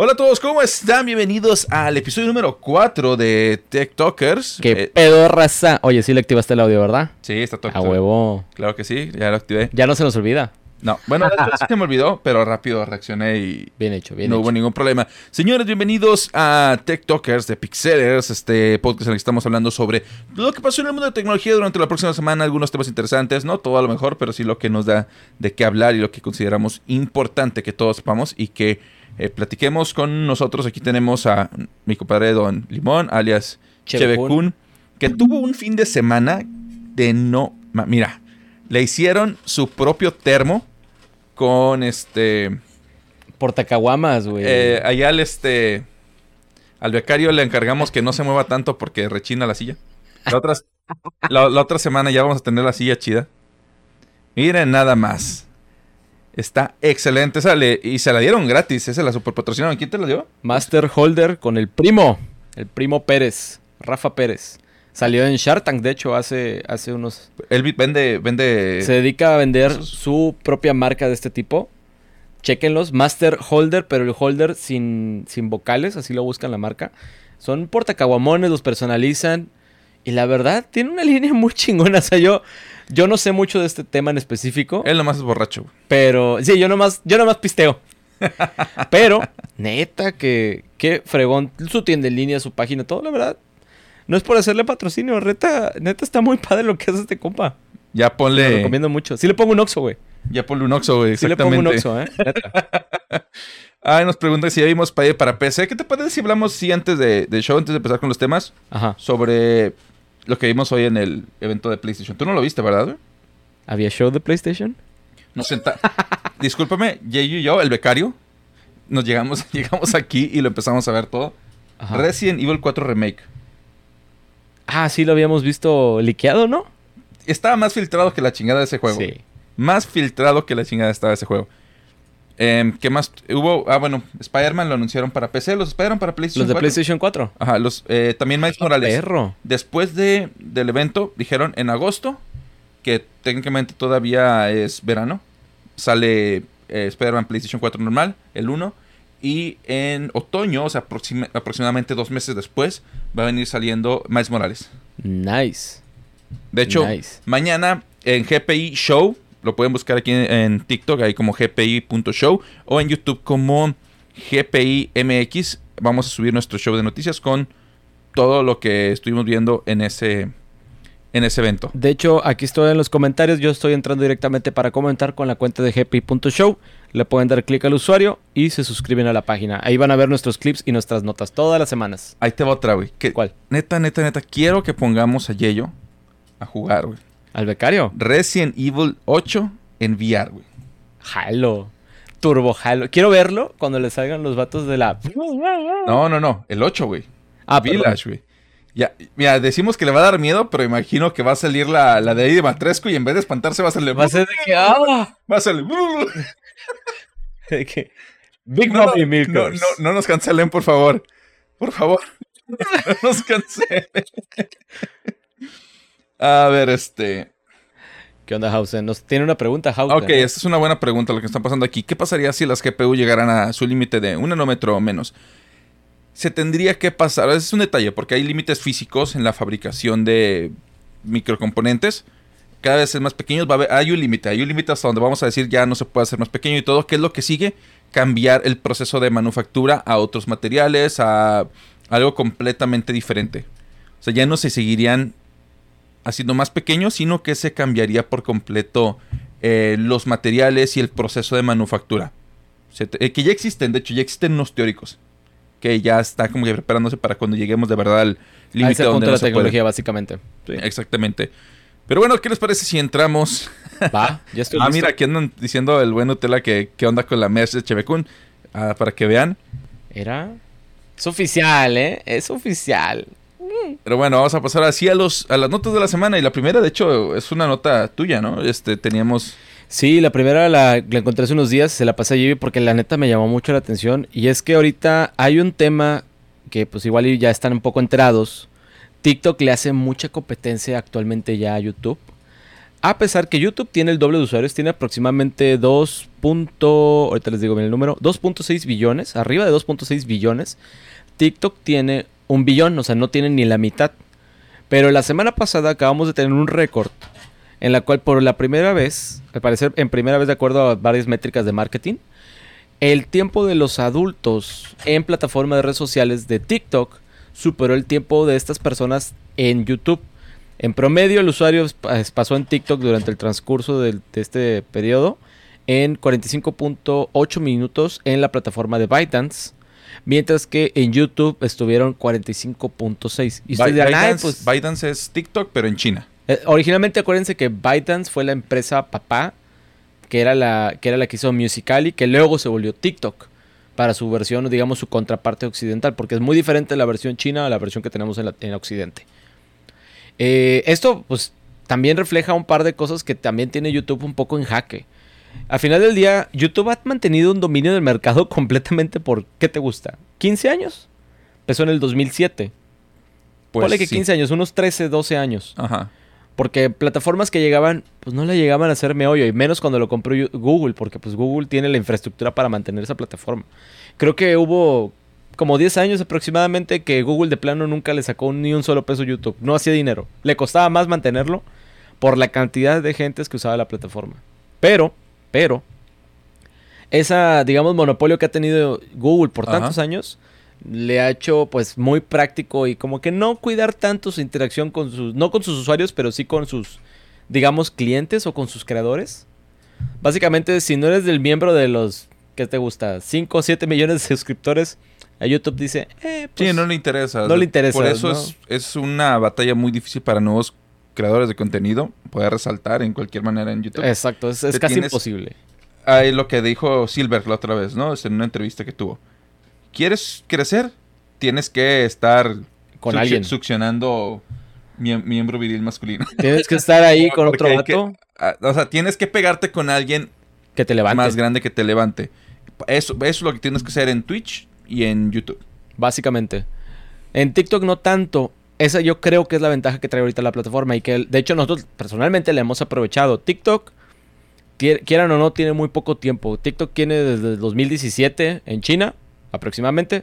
Hola a todos, ¿cómo están? Bienvenidos al episodio número 4 de Tech Talkers. ¿Qué Eh, pedo, raza? Oye, sí le activaste el audio, ¿verdad? sí, está todo. A huevo. Claro que sí, ya lo activé. Ya no se nos olvida. No, bueno, se me olvidó, pero rápido reaccioné y Bien hecho, bien no hecho. hubo ningún problema. Señores, bienvenidos a Tech Talkers de Pixelers, este podcast en el que estamos hablando sobre lo que pasó en el mundo de tecnología durante la próxima semana, algunos temas interesantes, no todo a lo mejor, pero sí lo que nos da de qué hablar y lo que consideramos importante que todos sepamos y que eh, platiquemos con nosotros. Aquí tenemos a mi compadre Don Limón, alias Cheve Chevecun, que tuvo un fin de semana de no... Mira, le hicieron su propio termo con este... Portacaguamas, güey. Eh, allá al este. Al becario le encargamos que no se mueva tanto porque rechina la silla. La otra, la, la otra semana ya vamos a tener la silla chida. Miren nada más. Está excelente. Esa le- y se la dieron gratis. Esa la super patrocinaron. ¿Quién te la dio? Master Holder con el primo. El primo Pérez. Rafa Pérez. Salió en Shark Tank, de hecho, hace, hace unos... Él vende. vende Se dedica a vender esos- su propia marca de este tipo. Chequenlos. Master Holder, pero el holder sin, sin vocales. Así lo buscan la marca. Son portacaguamones, los personalizan. Y la verdad, tiene una línea muy chingona. O sea, yo, yo no sé mucho de este tema en específico. Él nomás es borracho. güey. Pero, sí, yo nomás, yo nomás pisteo. Pero, neta, que, que fregón. Su tienda en línea, su página, todo, la verdad. No es por hacerle patrocinio, neta, neta está muy padre lo que hace este compa. Ya Lo ponle. recomiendo mucho. Sí le pongo un oxo, güey. Ya ponle un Oxxo, güey. Sí le pongo un oxo, ¿eh? Neta. Ay, nos pregunta si ya vimos para, para PC. ¿Qué te parece si hablamos sí, antes de, del show, antes de empezar con los temas? Ajá. sobre lo que vimos hoy en el evento de PlayStation. Tú no lo viste, ¿verdad? güey? ¿Había show de PlayStation? Nos senta... Discúlpame, Jay y yo, el becario, nos llegamos, llegamos aquí y lo empezamos a ver todo. Ajá. Resident Evil 4 Remake. Ah, sí lo habíamos visto liqueado, ¿no? Estaba más filtrado que la chingada de ese juego. Sí. Más filtrado que la chingada estaba ese juego. Em, ¿Qué más hubo? Ah, bueno, Spider-Man lo anunciaron para PC. ¿Los Spider-Man para PlayStation Los de 4? PlayStation 4. Ajá, los, eh, también Miles Morales. Perro. Después de, del evento, dijeron en agosto, que técnicamente todavía es verano, sale eh, Spider-Man PlayStation 4 normal, el 1, y en otoño, o sea, aproxima- aproximadamente dos meses después, va a venir saliendo Miles Morales. Nice. De hecho, Nice. mañana en GPI Show, lo pueden buscar aquí en, en TikTok, ahí como gpi.show, o en YouTube como GPI MX, vamos a subir nuestro show de noticias con todo lo que estuvimos viendo en ese, en ese evento. De hecho, aquí estoy en los comentarios. Yo estoy entrando directamente para comentar con la cuenta de gp.show. Le pueden dar clic al usuario y se suscriben a la página. Ahí van a ver nuestros clips y nuestras notas todas las semanas. Ahí te va otra, güey. ¿Cuál? Neta, neta, neta, quiero que pongamos a Yeyo a jugar, güey. ¿Al becario? Resident Evil 8 en VR, güey. Halo. Turbo Halo. Quiero verlo cuando le salgan los vatos de la... No, no, no, el 8, güey. Ah. Village, güey. Ya, mira, decimos que le va a dar miedo, pero imagino que va a salir la, la de ahí de Matresco y en vez de espantarse va a salir. Va a ser de que... ¡Ah! Va a salir. De que... Big No, Mommy no, Milkers. no, no nos cancelen, por favor. Por favor. No nos cancelen. A ver, este. ¿Qué onda, Hausen? Nos tiene una pregunta, Hausen. Ok, esta es una buena pregunta lo que está pasando aquí. ¿Qué pasaría si las GPU llegaran a su límite de un nanómetro o menos? Se tendría que pasar, ese es un detalle, porque hay límites físicos en la fabricación de microcomponentes. Cada vez es más pequeños, va a haber, hay un límite, hay un límite hasta donde vamos a decir ya no se puede hacer más pequeño y todo. ¿Qué es lo que sigue? Cambiar el proceso de manufactura a otros materiales, a algo completamente diferente. O sea, ya no se seguirían haciendo más pequeños, sino que se cambiaría por completo eh, los materiales y el proceso de manufactura. Se eh, que ya existen, de hecho, ya existen unos teóricos. Que ya está como que preparándose para cuando lleguemos de verdad al límite donde punto de no la se puede. tecnología, básicamente. Sí. Exactamente. Pero bueno, ¿qué les parece si entramos? Va, ya estoy ah, listo. mira, aquí andan diciendo el buen Nutella que, que onda con la mes de Chevecun. Ah, para que vean. Era... Es oficial, ¿eh? Es oficial. Pero bueno, vamos a pasar así a los a las notas de la semana. Y la primera, de hecho, es una nota tuya, ¿no? Este, teníamos. Sí, la primera la, encontré hace unos días, se la pasé a Jimmy porque la neta me llamó mucho la atención. Y es que ahorita hay un tema que pues igual ya están un poco enterados. TikTok le hace mucha competencia actualmente ya a YouTube. A pesar que YouTube tiene el doble de usuarios, tiene aproximadamente 2. ahorita les digo bien el número, 2.6 billones, arriba de 2.6 billones. TikTok tiene un billón, o sea, no tiene ni la mitad. Pero la semana pasada acabamos de tener un récord en la cual por la primera vez, al parecer en primera vez de acuerdo a varias métricas de marketing, el tiempo de los adultos en plataformas de redes sociales de TikTok superó el tiempo de estas personas en YouTube. En promedio, el usuario pasó en TikTok durante el transcurso de, este periodo en 45.8 minutos en la plataforma de ByteDance. Mientras que en YouTube estuvieron 45.6. Y ByteDance, pues, ByteDance es TikTok, pero en China. Eh, originalmente acuérdense que ByteDance fue la empresa papá que era la que, era la que hizo Musical.ly, que luego se volvió TikTok para su versión, digamos, su contraparte occidental, porque es muy diferente la versión china a la versión que tenemos en, Occidente. Eh, esto, pues, también refleja un par de cosas que también tiene YouTube un poco en jaque. Al final del día, YouTube ha mantenido un dominio del mercado completamente por, ¿qué te gusta? ¿15 años? Empezó en el 2007. Pues Ponle que 15 años, unos 13, 12 años. Ajá. Porque plataformas que llegaban, pues no le llegaban a hacer meollo, y menos cuando lo compró Google, porque pues Google tiene la infraestructura para mantener esa plataforma. Creo que hubo como 10 años aproximadamente que Google de plano nunca le sacó ni un solo peso a YouTube. No hacía dinero. Le costaba más mantenerlo por la cantidad de gentes que usaba la plataforma. Pero, pero, esa, digamos, monopolio que ha tenido Google por tantos años le ha hecho pues muy práctico y como que no cuidar tanto su interacción con sus, no con sus usuarios, pero sí con sus, digamos, clientes o con sus creadores. Básicamente, si no eres del miembro de los, ¿qué te gusta? 5 o 7 millones de suscriptores, a YouTube dice, eh, pues, Sí, no le interesa. No le interesa. Por eso es, una batalla muy difícil para nuevos creadores de contenido poder resaltar en cualquier manera en YouTube. Exacto, es, casi imposible. Ahí lo que dijo Silver la otra vez, ¿no? en una entrevista que tuvo ¿Quieres crecer? Tienes que estar con alguien succionando miembro viril masculino. Tienes que estar ahí con otro vato. O sea, tienes que pegarte con alguien que te levante. Más grande que te levante. Eso, eso es lo que tienes que hacer en Twitch y en YouTube. Básicamente. En TikTok no tanto. Esa yo creo que es la ventaja que trae ahorita la plataforma y que de hecho nosotros personalmente la hemos aprovechado. TikTok, quieran o no, tiene muy poco tiempo. TikTok tiene desde 2017 en China aproximadamente.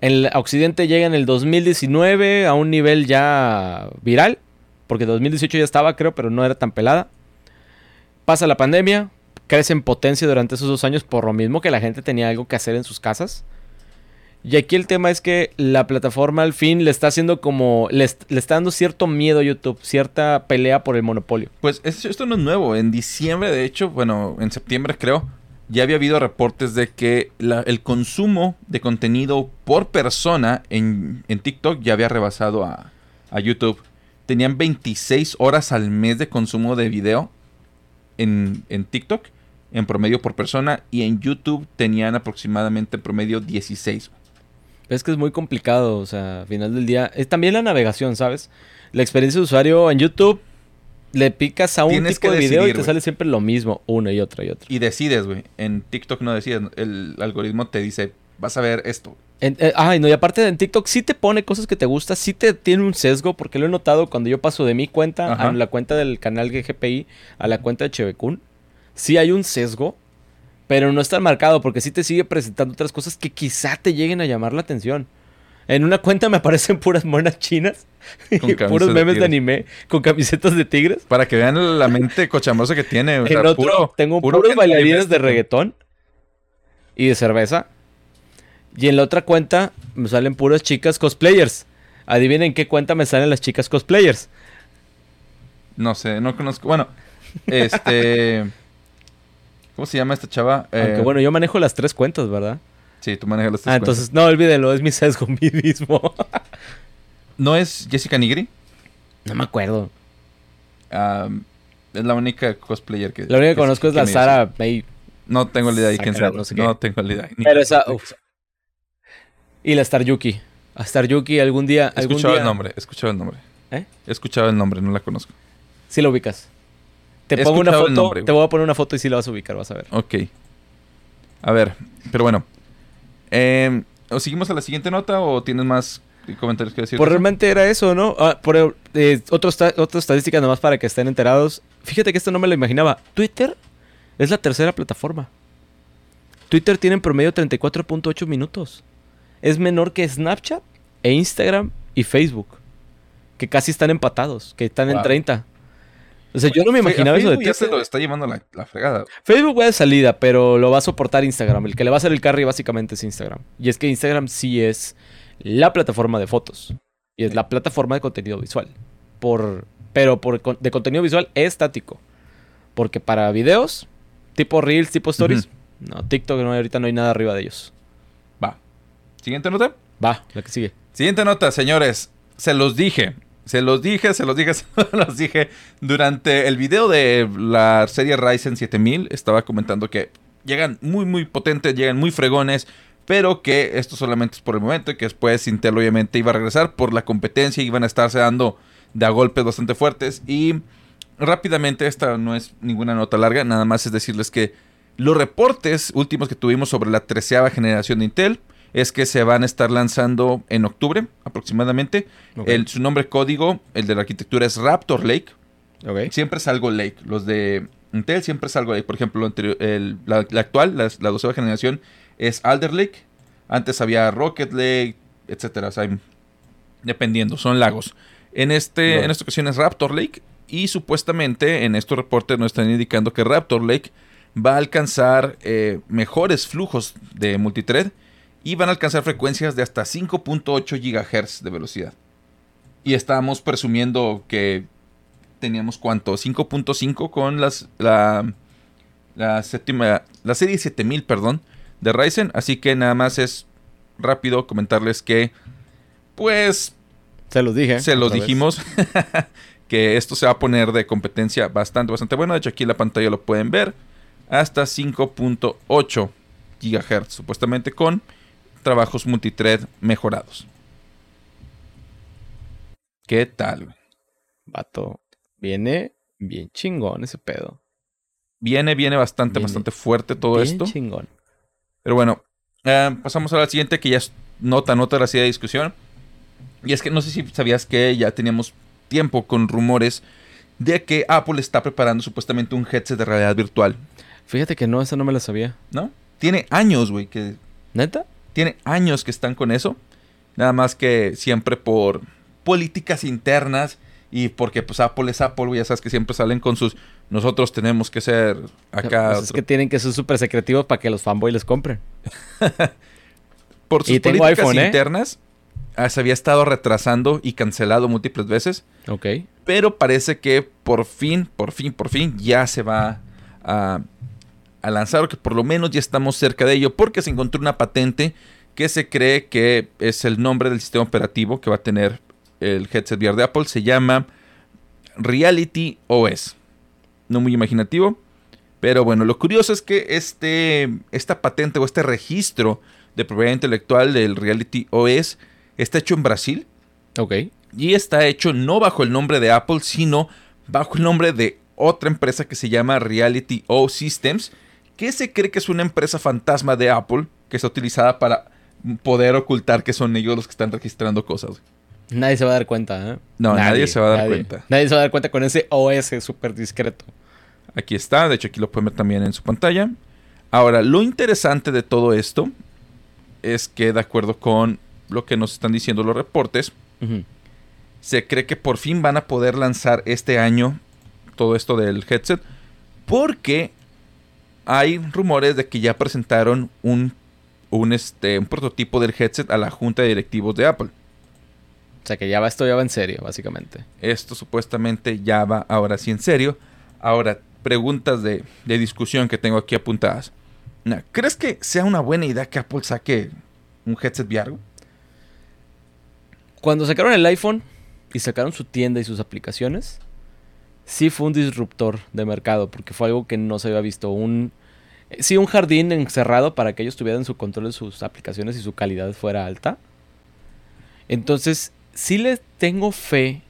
En Occidente llega en el 2019 a un nivel ya viral, porque 2018 ya estaba, creo, pero no era tan pelada. Pasa la pandemia, crece en potencia durante esos dos años por lo mismo que la gente tenía algo que hacer en sus casas. Y aquí el tema es que la plataforma al fin le está haciendo como. Le, está dando cierto miedo a YouTube, cierta pelea por el monopolio. Pues esto no es nuevo. En diciembre, de hecho, bueno, en septiembre creo, ya había habido reportes de que el consumo de contenido por persona en, TikTok ya había rebasado a, YouTube. Tenían 26 horas al mes de consumo de video en, TikTok, en promedio por persona, y en YouTube tenían aproximadamente en promedio 16. Es que es muy complicado, o sea, al final del día. Es también la navegación, ¿sabes? La experiencia de usuario en YouTube le picas a un tipo de video y te sale siempre lo mismo, una y otra y otra. Y decides, güey. En TikTok no decides. El algoritmo te dice, vas a ver esto. Eh, ay, no, y aparte en TikTok sí te pone cosas que te gustan, sí te tiene un sesgo, porque lo he notado cuando yo paso de mi cuenta a la cuenta del canal GPI a la cuenta de Chevecun. Sí hay un sesgo, pero no está marcado porque sí te sigue presentando otras cosas que quizá te lleguen a llamar la atención. En una cuenta me aparecen puras monas chinas y puros memes de, anime con camisetas de tigres. Para que vean la mente cochamosa que tiene. en otro, tengo puros bailarines de reggaetón y de cerveza. Y en la otra cuenta me salen puras chicas cosplayers. Adivinen qué cuenta me salen las chicas cosplayers. No sé, no conozco. Bueno, este. ¿Cómo se llama esta chava? Aunque eh, bueno, yo manejo las tres cuentas, ¿verdad? Sí, tú manejas los Ah, entonces, no, olvídenlo, es mi sesgo mí mismo. ¿No es Jessica Nigri? No me acuerdo. es la única cosplayer que... La única que, conozco es la Sara May. No tengo la idea de quién sea. No, tengo la idea. Pero esa... Y la Star Yuki. A Star Yuki algún día... He escuchado el nombre, he escuchado el nombre. ¿Eh? He escuchado el nombre, no la conozco. Sí la ubicas. Te pongo una foto, te voy a poner una foto y sí la vas a ubicar, vas a ver. Ok. A ver, pero bueno. Eh, ¿O seguimos a la siguiente nota o tienes más ¿Qué comentarios que decir? Pues realmente era eso, ¿no? Ah, por eh, otra estadística nomás para que estén enterados. Fíjate que esto no me lo imaginaba. Twitter es la tercera plataforma. Twitter tiene en promedio 34.8 minutos. Es menor que Snapchat e Instagram y Facebook. Que casi están empatados, que están en Wow. 30. O sea, yo no me imaginaba eso de Facebook ya se Twitter. lo está llevando la, la fregada. Facebook va de salida, pero lo va a soportar Instagram. El que le va a hacer el carry básicamente es Instagram. Y es que Instagram sí es la plataforma de fotos. Y es la plataforma de contenido visual. Por, pero por, de contenido visual estático. Porque para videos, tipo Reels, tipo Stories, no, TikTok no, ahorita no hay nada arriba de ellos. Va. Siguiente nota. Va, la que sigue. Siguiente nota, señores. Se los dije. Se los dije, se los dije, se los dije. Durante el video de la serie Ryzen 7000 estaba comentando que llegan muy, muy potentes, llegan muy fregones, pero que esto solamente es por el momento y que después Intel obviamente iba a regresar por la competencia y iban a estarse dando de a golpes bastante fuertes. Y rápidamente, esta no es ninguna nota larga, nada más es decirles que los reportes últimos que tuvimos sobre la treceava generación de Intel es que se van a estar lanzando en octubre aproximadamente. El, su nombre código, el de la arquitectura es Raptor Lake. Siempre es algo Lake. Los de Intel siempre es algo Lake. Por ejemplo, el- la, la actual, la, la doceava generación, es Alder Lake. Antes había Rocket Lake, etcétera. O sea, hay- dependiendo, son lagos. En, este, en esta ocasión es Raptor Lake. Y supuestamente en estos reportes nos están indicando que Raptor Lake va a alcanzar eh, mejores flujos de multithread y van a alcanzar frecuencias de hasta 5.8 GHz de velocidad. Y estábamos presumiendo que teníamos cuánto, 5.5 con las, la, la séptima, la serie 7000, perdón, de Ryzen. Así que nada más es rápido comentarles que, pues, Se los dije. se los dijimos que esto se va a poner de competencia bastante, bastante bueno. De hecho, aquí en la pantalla lo pueden ver. Hasta 5.8 GHz, supuestamente con trabajos multithread mejorados. ¿Qué tal? Vato. Viene bien chingón ese pedo. Viene, viene bastante, Viene bastante fuerte todo bien esto. chingón. Pero bueno, eh, pasamos a la siguiente que ya es nota, nota de la siguiente discusión. Y es que no sé si sabías que ya teníamos tiempo con rumores de que Apple está preparando supuestamente un headset de realidad virtual, Fíjate que no, esa no me la sabía. ¿no? Tiene años, güey, que ¿Neta? Tiene años que están con eso. Nada más que siempre por políticas internas y porque pues Apple es Apple, ya sabes que siempre salen con sus nosotros tenemos que ser acá Pues es que tienen que ser súper secretivos para que los fanboys les compren. por sus y políticas iPhone, ¿eh? internas ah, se había estado retrasando y cancelado múltiples veces. Ok. Pero parece que por fin, por fin, por fin ya se va a, a lanzar, o que por lo menos ya estamos cerca de ello, porque se encontró una patente que se cree que es el nombre del sistema operativo que va a tener el headset VR de Apple. Se llama Reality OS. No muy imaginativo. Pero bueno, lo curioso es que este, esta patente o este registro de propiedad intelectual del Reality OS está hecho en Brasil. Ok. Y está hecho no bajo el nombre de Apple, sino bajo el nombre de otra empresa que se llama Reality O Systems, que se cree que es una empresa fantasma de Apple, que está utilizada para poder ocultar que son ellos los que están registrando cosas. Nadie se va a dar cuenta, ¿eh? No, nadie se va a dar cuenta. Nadie se va a dar cuenta con ese OS súper discreto. Aquí está, de hecho aquí lo pueden ver también en su pantalla. Ahora, lo interesante de todo esto es que de acuerdo con lo que nos están diciendo los reportes, se cree que por fin van a poder lanzar este año todo esto del headset porque hay rumores de que ya presentaron un, un, este, un prototipo del headset a la junta de directivos de Apple. O sea que ya va, esto ya va en serio, básicamente. Esto supuestamente ya va ahora sí en serio. Ahora, preguntas de, de discusión que tengo aquí apuntadas. Nah, ¿Crees que sea una buena idea que Apple saque un headset VR? Cuando sacaron el iPhone y sacaron su tienda y sus aplicaciones, sí fue un disruptor de mercado, porque fue algo que no se había visto. Un, sí, un jardín encerrado para que ellos tuvieran su control de sus aplicaciones y su calidad fuera alta. Entonces, sí les tengo fe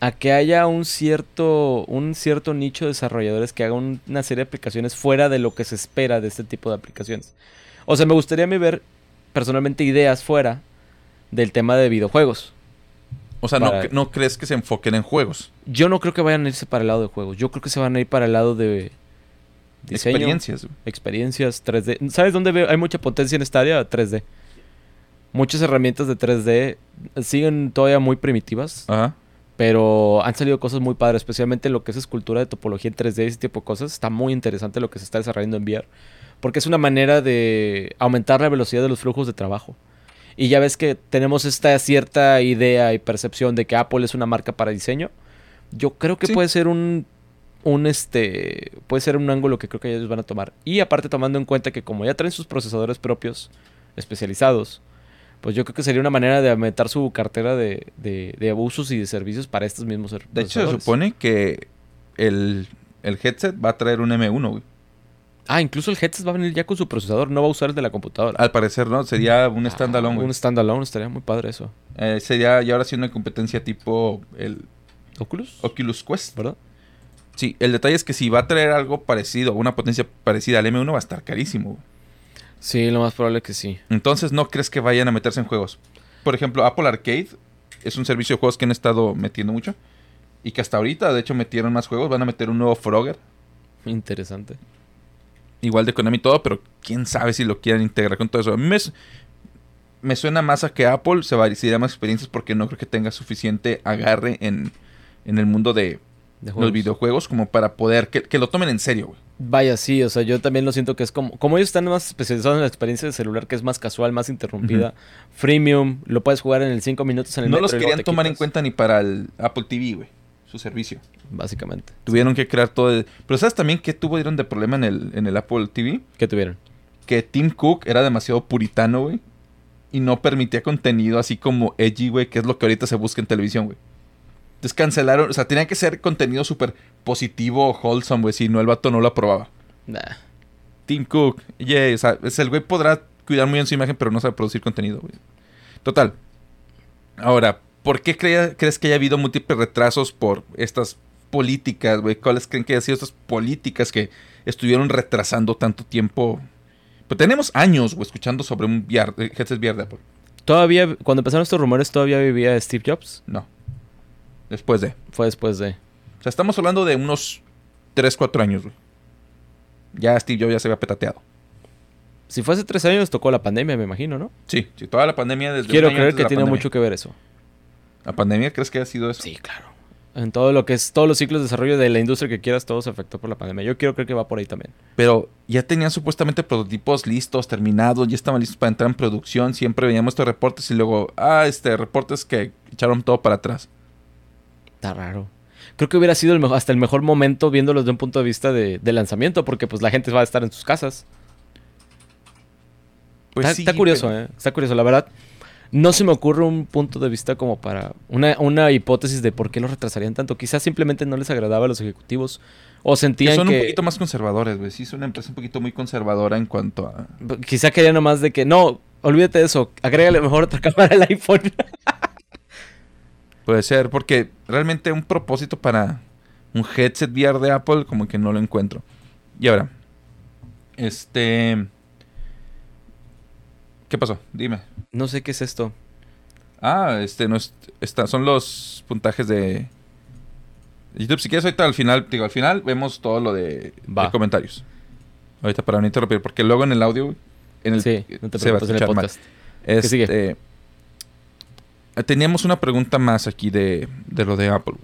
a que haya un cierto, un cierto nicho de desarrolladores que hagan una serie de aplicaciones fuera de lo que se espera de este tipo de aplicaciones. O sea, me gustaría ver personalmente ideas fuera del tema de videojuegos. O sea, no, Para- no crees que se enfoquen en juegos. Yo no creo que vayan a irse para el lado de juegos. Yo creo que se van a ir para el lado de diseño, Experiencias. experiencias 3D. ¿Sabes dónde veo? hay mucha potencia en esta área? 3D. Muchas herramientas de 3D siguen todavía muy primitivas, Ajá. pero han salido cosas muy padres, especialmente lo que es escultura de topología en 3D y ese tipo de cosas. Está muy interesante lo que se está desarrollando en VR, porque es una manera de aumentar la velocidad de los flujos de trabajo. Y ya ves que tenemos esta cierta idea y percepción de que Apple es una marca para diseño. Yo creo que Sí. puede ser un, un este, puede ser un ángulo que creo que ellos van a tomar. Y aparte tomando en cuenta que como ya traen sus procesadores propios especializados, pues yo creo que sería una manera de aumentar su cartera de, de, de usos y de servicios para estos mismos De hecho, se supone que el, el headset va a traer un M1, güey. Ah, incluso el headset va a venir ya con su procesador, no va a usar el de la computadora. Al parecer, ¿no? Sería un Ah, standalone. Un standalone, estaría muy padre eso. Eh, sería ya ahora sí una competencia tipo el Oculus, Oculus Quest. ¿verdad? Sí, el detalle es que si va a traer algo parecido, una potencia parecida al M1, va a estar carísimo. Sí, lo más probable que sí. Entonces, ¿no crees que vayan a meterse en juegos? Por ejemplo, Apple Arcade es un servicio de juegos que han estado metiendo mucho. Y que hasta ahorita, de hecho, metieron más juegos. Van a meter un nuevo Frogger. Interesante. Igual de Konami y todo, pero quién sabe si lo quieran integrar con todo eso. A mí me, me suena más a que Apple se va a más experiencias porque no creo que tenga suficiente agarre en, en el mundo de De los juegos. videojuegos como para poder que, que lo tomen en serio, güey. Vaya, sí, o sea, yo también lo siento que es como, como ellos están más especializados en la experiencia de celular, que es más casual, más interrumpida, freemium, lo puedes jugar en el 5 minutos en el No metro los querían tomar en cuenta ni para el Apple TV, güey. Su servicio. Básicamente. Tuvieron que crear todo. el- Pero ¿sabes también qué tuvieron de problema en el, en el Apple TV? ¿Qué tuvieron? Que Tim Cook era demasiado puritano, güey. Y no permitía contenido así como edgy, güey, que es lo que ahorita se busca en televisión, güey. Entonces cancelaron, o sea, tenía que ser contenido súper positivo, wholesome, güey, si no el vato no lo aprobaba. Nah. Tim Cook, yeah, o sea, es- el güey podrá cuidar muy bien su imagen, pero no sabe producir contenido, güey. Total. Ahora, ¿por qué crees que haya habido múltiples retrasos por estas políticas, güey? ¿Cuáles creen que hayan sido estas políticas que estuvieron retrasando tanto tiempo? Pues tenemos años, güey, escuchando sobre un VR, eh, headset VR de Apple. Todavía, cuando empezaron estos rumores, todavía vivía Steve Jobs. No. Después de. Fue después de. O sea, estamos hablando de unos 3, 4 años, güey. Ya Steve Jobs ya se había petateado. Si fue hace tres años, tocó la pandemia, me imagino, ¿no? Sí, sí, toda la pandemia desde Quiero creer que tiene pandemia. mucho que ver eso. ¿La pandemia crees que ha sido eso? Sí, claro. En todo lo que es, todos los ciclos de desarrollo de la industria que quieras, todo se afectó por la pandemia. Yo quiero creer que va por ahí también. Pero ya tenían supuestamente prototipos listos, terminados, ya estaban listos para entrar en producción. Siempre veíamos estos reportes y luego, ah, este, reportes que echaron todo para atrás. Está raro. Creo que hubiera sido el hasta el mejor momento viéndolos de un punto de vista de, de lanzamiento, porque pues la gente va a estar en sus casas. Pues está, sí, está curioso, pero- ¿eh? Está curioso. La verdad, no se me ocurre un punto de vista como para una, una hipótesis de por qué lo retrasarían tanto. Quizás simplemente no les agradaba a los ejecutivos o Que sentían son que... un poquito más conservadores, güey. Sí, es una empresa un poquito muy conservadora en cuanto a... Quizá querían nomás de que, no, olvídate de eso, agrégale mejor otra cámara al iPhone. Puede ser, porque realmente un propósito para un headset VR de Apple como que no lo encuentro. Y ahora, este... ¿Qué pasó? Dime. no sé qué es esto. Ah, este, no es, está, son los puntajes de YouTube. Si quieres, ahorita al final, digo, al final vemos todo lo de, de comentarios. Ahorita para no interrumpir, porque luego en el audio, en el, Sí, no te se va a en el podcast. ¿Qué sigue? Este, teníamos una pregunta más aquí de, de lo de Apple.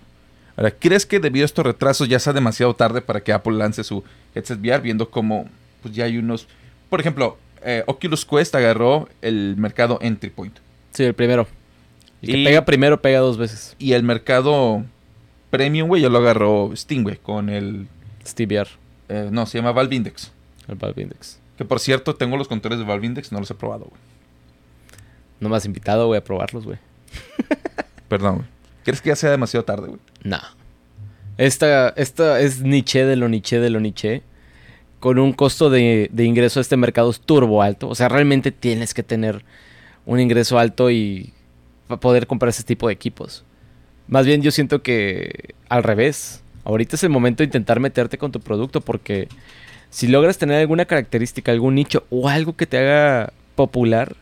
Ahora, ¿crees que debido a estos retrasos ya sea demasiado tarde para que Apple lance su headset VR? Viendo como pues ya hay unos... Por ejemplo, eh, Oculus Quest agarró el mercado entry point. Sí, el primero. El que Y- pega primero pega dos veces. Y el mercado premium, güey, ya lo agarró Steam, güey, con el... Steve R, eh, no, se llama Valve Index. el Valve Index. Que por cierto, tengo los controles de Valve Index, no los he probado, güey. No me has invitado, güey, a probarlos, güey. Perdón, güey. ¿Crees que ya sea demasiado tarde, güey? Nah. Esta, esta es niche de lo niche de lo niche. Con un costo de, de ingreso a este mercado es turbo alto. O sea, realmente tienes que tener un ingreso alto y poder comprar ese tipo de equipos. Más bien yo siento que al revés. Ahorita es el momento de intentar meterte con tu producto porque si logras tener alguna característica, algún nicho o algo que te haga popular,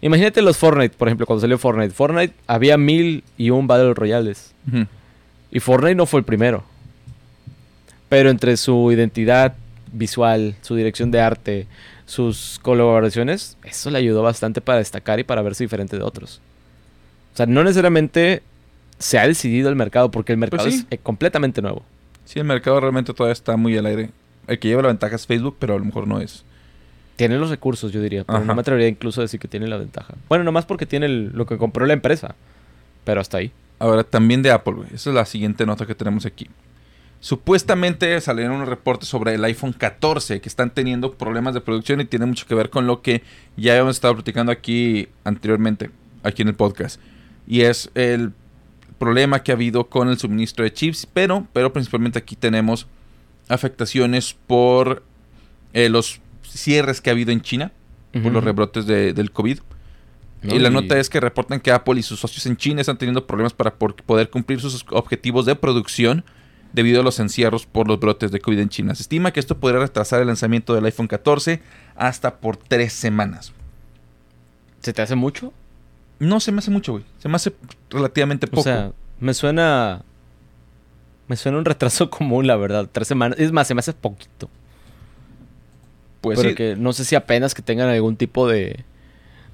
Imagínate los Fortnite, por ejemplo, cuando salió Fortnite. Fortnite había mil y un Battle Royales. Y Fortnite no fue el primero. Pero entre su identidad visual, su dirección de arte, sus colaboraciones, eso le ayudó bastante para destacar y para verse diferente de otros. O sea, no necesariamente se ha decidido el mercado, porque el mercado Pues sí. es eh, completamente nuevo. Sí, el mercado realmente todavía está muy al aire. El que lleva la ventaja es Facebook, pero a lo mejor no es. Tiene los recursos, yo diría. Pero Ajá. no me atrevería incluso a decir que tiene la ventaja. Bueno, nomás porque tiene el- lo que compró la empresa. Pero hasta ahí. Ahora, también de Apple, güey. Esa es la siguiente nota que tenemos aquí. Supuestamente salieron unos reportes sobre el iPhone 14 que están teniendo problemas de producción y tiene mucho que ver con lo que ya hemos estado platicando aquí anteriormente, aquí en el podcast. Y es el problema que ha habido con el suministro de chips, pero, pero principalmente aquí tenemos afectaciones por eh, los cierres que ha habido en China, por los rebrotes de- del COVID. ¿no? Y la nota es que reportan que Apple y sus socios en China están teniendo problemas para por- poder cumplir sus objetivos de producción debido a los encierros por los brotes de COVID en China. Se estima que esto podría retrasar el lanzamiento del iPhone 14 hasta por tres semanas. ¿Se te hace mucho? No se me hace mucho, güey. Se me hace relativamente poco. O sea, me suena. Me suena un retraso común, la verdad. Tres semanas. Es más, se me hace poquito. pues pero sí, que no sé si apenas que tengan algún tipo de.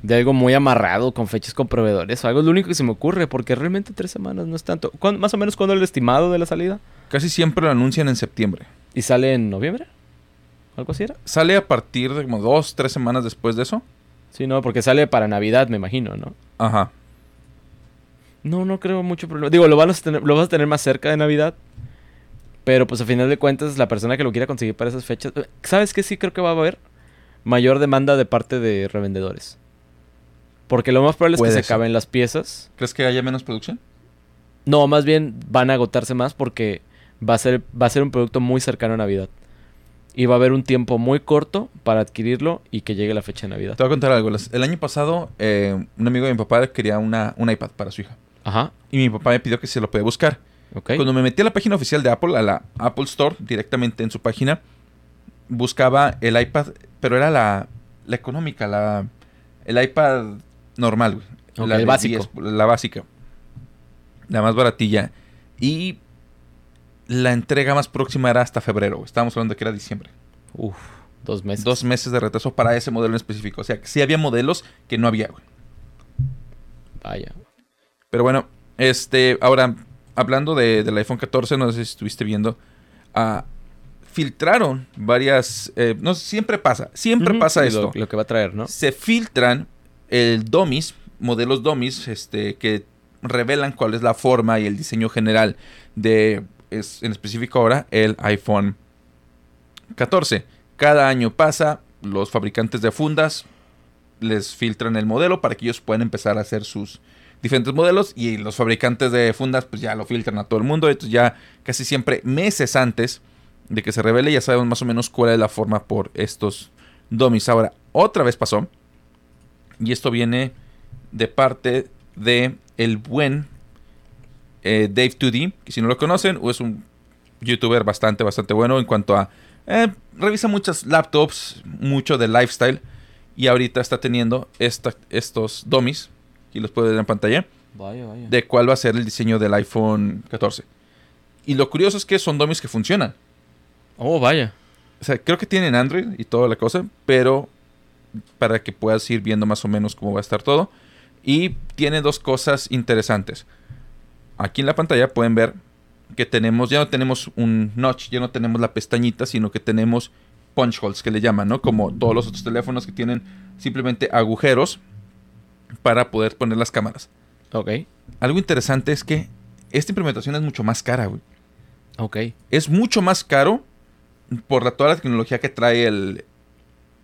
De algo muy amarrado con fechas con proveedores o algo. Es lo único que se me ocurre. Porque realmente tres semanas no es tanto. ¿Cuándo- más o menos cuándo el estimado de la salida? Casi siempre lo anuncian en septiembre. ¿Y sale en noviembre? ¿Algo así era? Sale a partir de como dos, tres semanas después de eso. Sí, no, porque sale para Navidad, me imagino, ¿no? Ajá. No, no creo mucho problema. Digo, lo vas a tener, lo vas a tener más cerca de Navidad. Pero pues a final de cuentas, la persona que lo quiera conseguir para esas fechas. ¿Sabes qué? Sí creo que va a haber mayor demanda de parte de revendedores. Porque lo más probable es que se acaben las piezas. ¿Crees que haya menos producción? No, más bien van a agotarse más porque va a ser, va a ser un producto muy cercano a Navidad. Y va a haber un tiempo muy corto para adquirirlo y que llegue la fecha de Navidad. Te voy a contar algo. El año pasado, eh, un amigo de mi papá quería una, un iPad para su hija. Ajá, Y mi papá me pidió que se lo puede buscar. ok. Cuando me metí a la página oficial de Apple, a la Apple Store, directamente en su página, buscaba el iPad, pero era la, la económica, la, el iPad normal, güey. La el básico. 10, la básica. La más baratilla. Y la entrega más próxima era hasta febrero. Estábamos hablando de que era diciembre. Uf, dos meses. Dos meses de retraso para ese modelo en específico. O sea, que sí había modelos que no había, güey. Vaya. Pero bueno, este, ahora, hablando de, del iPhone 14, no sé si estuviste viendo, ah, filtraron varias, eh, no siempre pasa, siempre pasa sí, esto. Lo, lo que va a traer, ¿no? Se filtran el dummies, modelos dummies, este, que revelan cuál es la forma y el diseño general de, es, en específico ahora, el iPhone 14. Cada año pasa, los fabricantes de fundas les filtran el modelo para que ellos puedan empezar a hacer sus diferentes modelos y los fabricantes de fundas pues ya lo filtran a todo el mundo. Entonces ya casi siempre meses antes de que se revele ya sabemos más o menos cuál es la forma por estos dummies. Ahora, otra vez pasó y esto viene de parte de el buen eh, Dave 2D, que si no lo conocen, es un youtuber bastante, bastante bueno en cuanto a... eh, revisa muchas laptops, mucho de lifestyle, y ahorita está teniendo esta- estos dummies, y los puede ver en pantalla, Vaya, vaya. de cuál va a ser el diseño del iPhone 14. Y lo curioso es que son dummies que funcionan. Oh, vaya. O sea, creo que tienen Android y toda la cosa, pero para que puedas ir viendo más o menos cómo va a estar todo. Y tiene dos cosas interesantes. Aquí en la pantalla pueden ver que tenemos, ya no tenemos un notch, ya no tenemos la pestañita, sino que tenemos punch holes que le llaman, ¿no? Como todos los otros teléfonos que tienen simplemente agujeros para poder poner las cámaras. Ok. Algo interesante es que esta implementación es mucho más cara, güey Ok. es mucho más caro por la, toda la tecnología que trae el,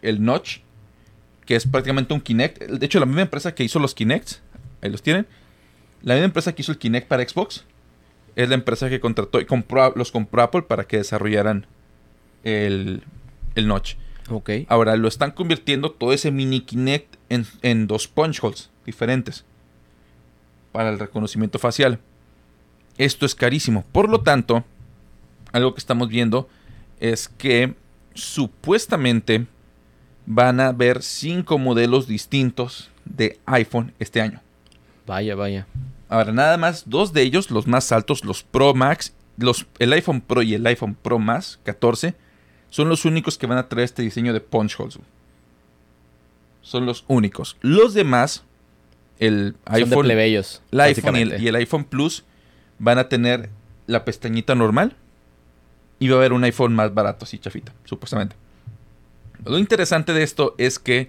el Notch, que es prácticamente un Kinect. De hecho, la misma empresa que hizo los Kinects, ahí los tienen, la misma empresa que hizo el Kinect para Xbox, es la empresa que contrató y compró, los compró Apple para que desarrollaran el, el Notch. Ok. Ahora lo están convirtiendo todo ese mini Kinect en, en dos punch holes diferentes para el reconocimiento facial. Esto es carísimo. Por lo tanto, algo que estamos viendo es que supuestamente van a haber cinco modelos distintos de iPhone este año. Vaya, vaya. Ahora, nada más, dos de ellos, los más altos, los Pro Max, los, el iPhone Pro y el iPhone Pro Max 14, son los únicos que van a traer este diseño de punch holes. Son los únicos. Los demás, el Son de iPhone, plebeyos. el iPhone y el, y el iPhone Plus van a tener la pestañita normal y va a haber un iPhone más barato, así chafita, supuestamente. Lo interesante de esto es que,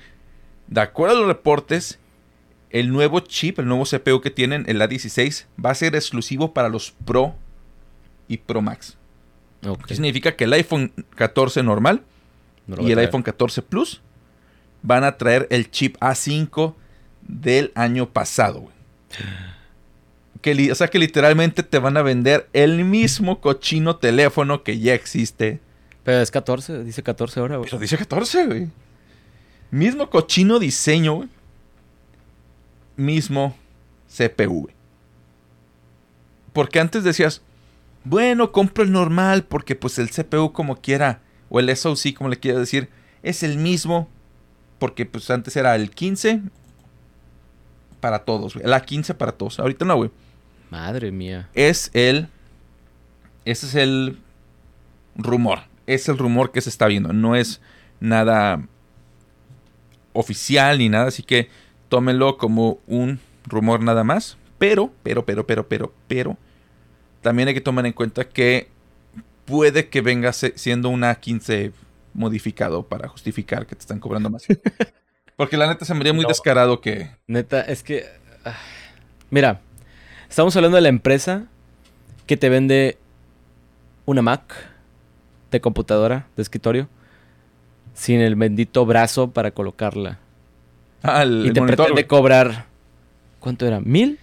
de acuerdo a los reportes, el nuevo chip, el nuevo CPU que tienen, el A16, va a ser exclusivo para los Pro y Pro Max. ¿Qué significa? Que el iPhone 14 normal No y el iPhone 14 Plus van a traer el chip A5 del año pasado, güey. Que o sea que literalmente te van a vender el mismo cochino teléfono que ya existe. Pero es 14, dice 14 ahora, güey. Pero dice 14, güey. Mismo cochino diseño, güey. Mismo CPU, güey. Porque antes decías, bueno, compro el normal porque pues el CPU como quiera, o el SoC como le quieras decir, es el mismo. Porque pues antes era el 15 para todos, güey. El A15 para todos. Ahorita no, güey. Madre mía. Es el... Ese es el rumor. Es el rumor que se está viendo. No es nada oficial ni nada. Así que tómenlo como un rumor nada más. Pero, pero, pero, pero, pero, pero. También hay que tomar en cuenta que puede que venga siendo una 15 modificado para justificar que te están cobrando más. Porque la neta se me haría muy No. descarado que... Neta, es que. ah. Mira, estamos hablando de la empresa que te vende una Mac de computadora, de escritorio, sin el bendito brazo para colocarla. Y te monitor, pretende cobrar. ¿Cuánto era? ¿Mil?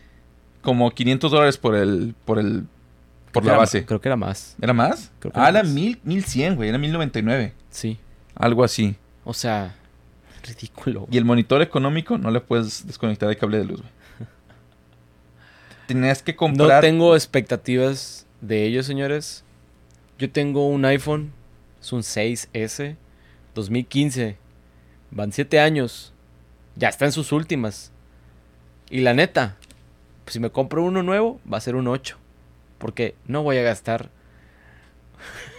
como 500 dólares por el... Por el... Por Creo la era- base. Creo que era más. ¿Era más? Creo que ah, era era más. mil, 1100, güey. Era 1099. Sí. Algo así. O sea, ridículo. Y el monitor económico no le puedes desconectar el cable de luz, güey. Tenías que No comprar. tengo expectativas de ellos, señores. Yo tengo un iPhone, es un 6S, 2015. Van 7 años. Ya está en sus últimas. Y la neta, pues si me compro uno nuevo, va a ser un 8. Porque no voy a gastar.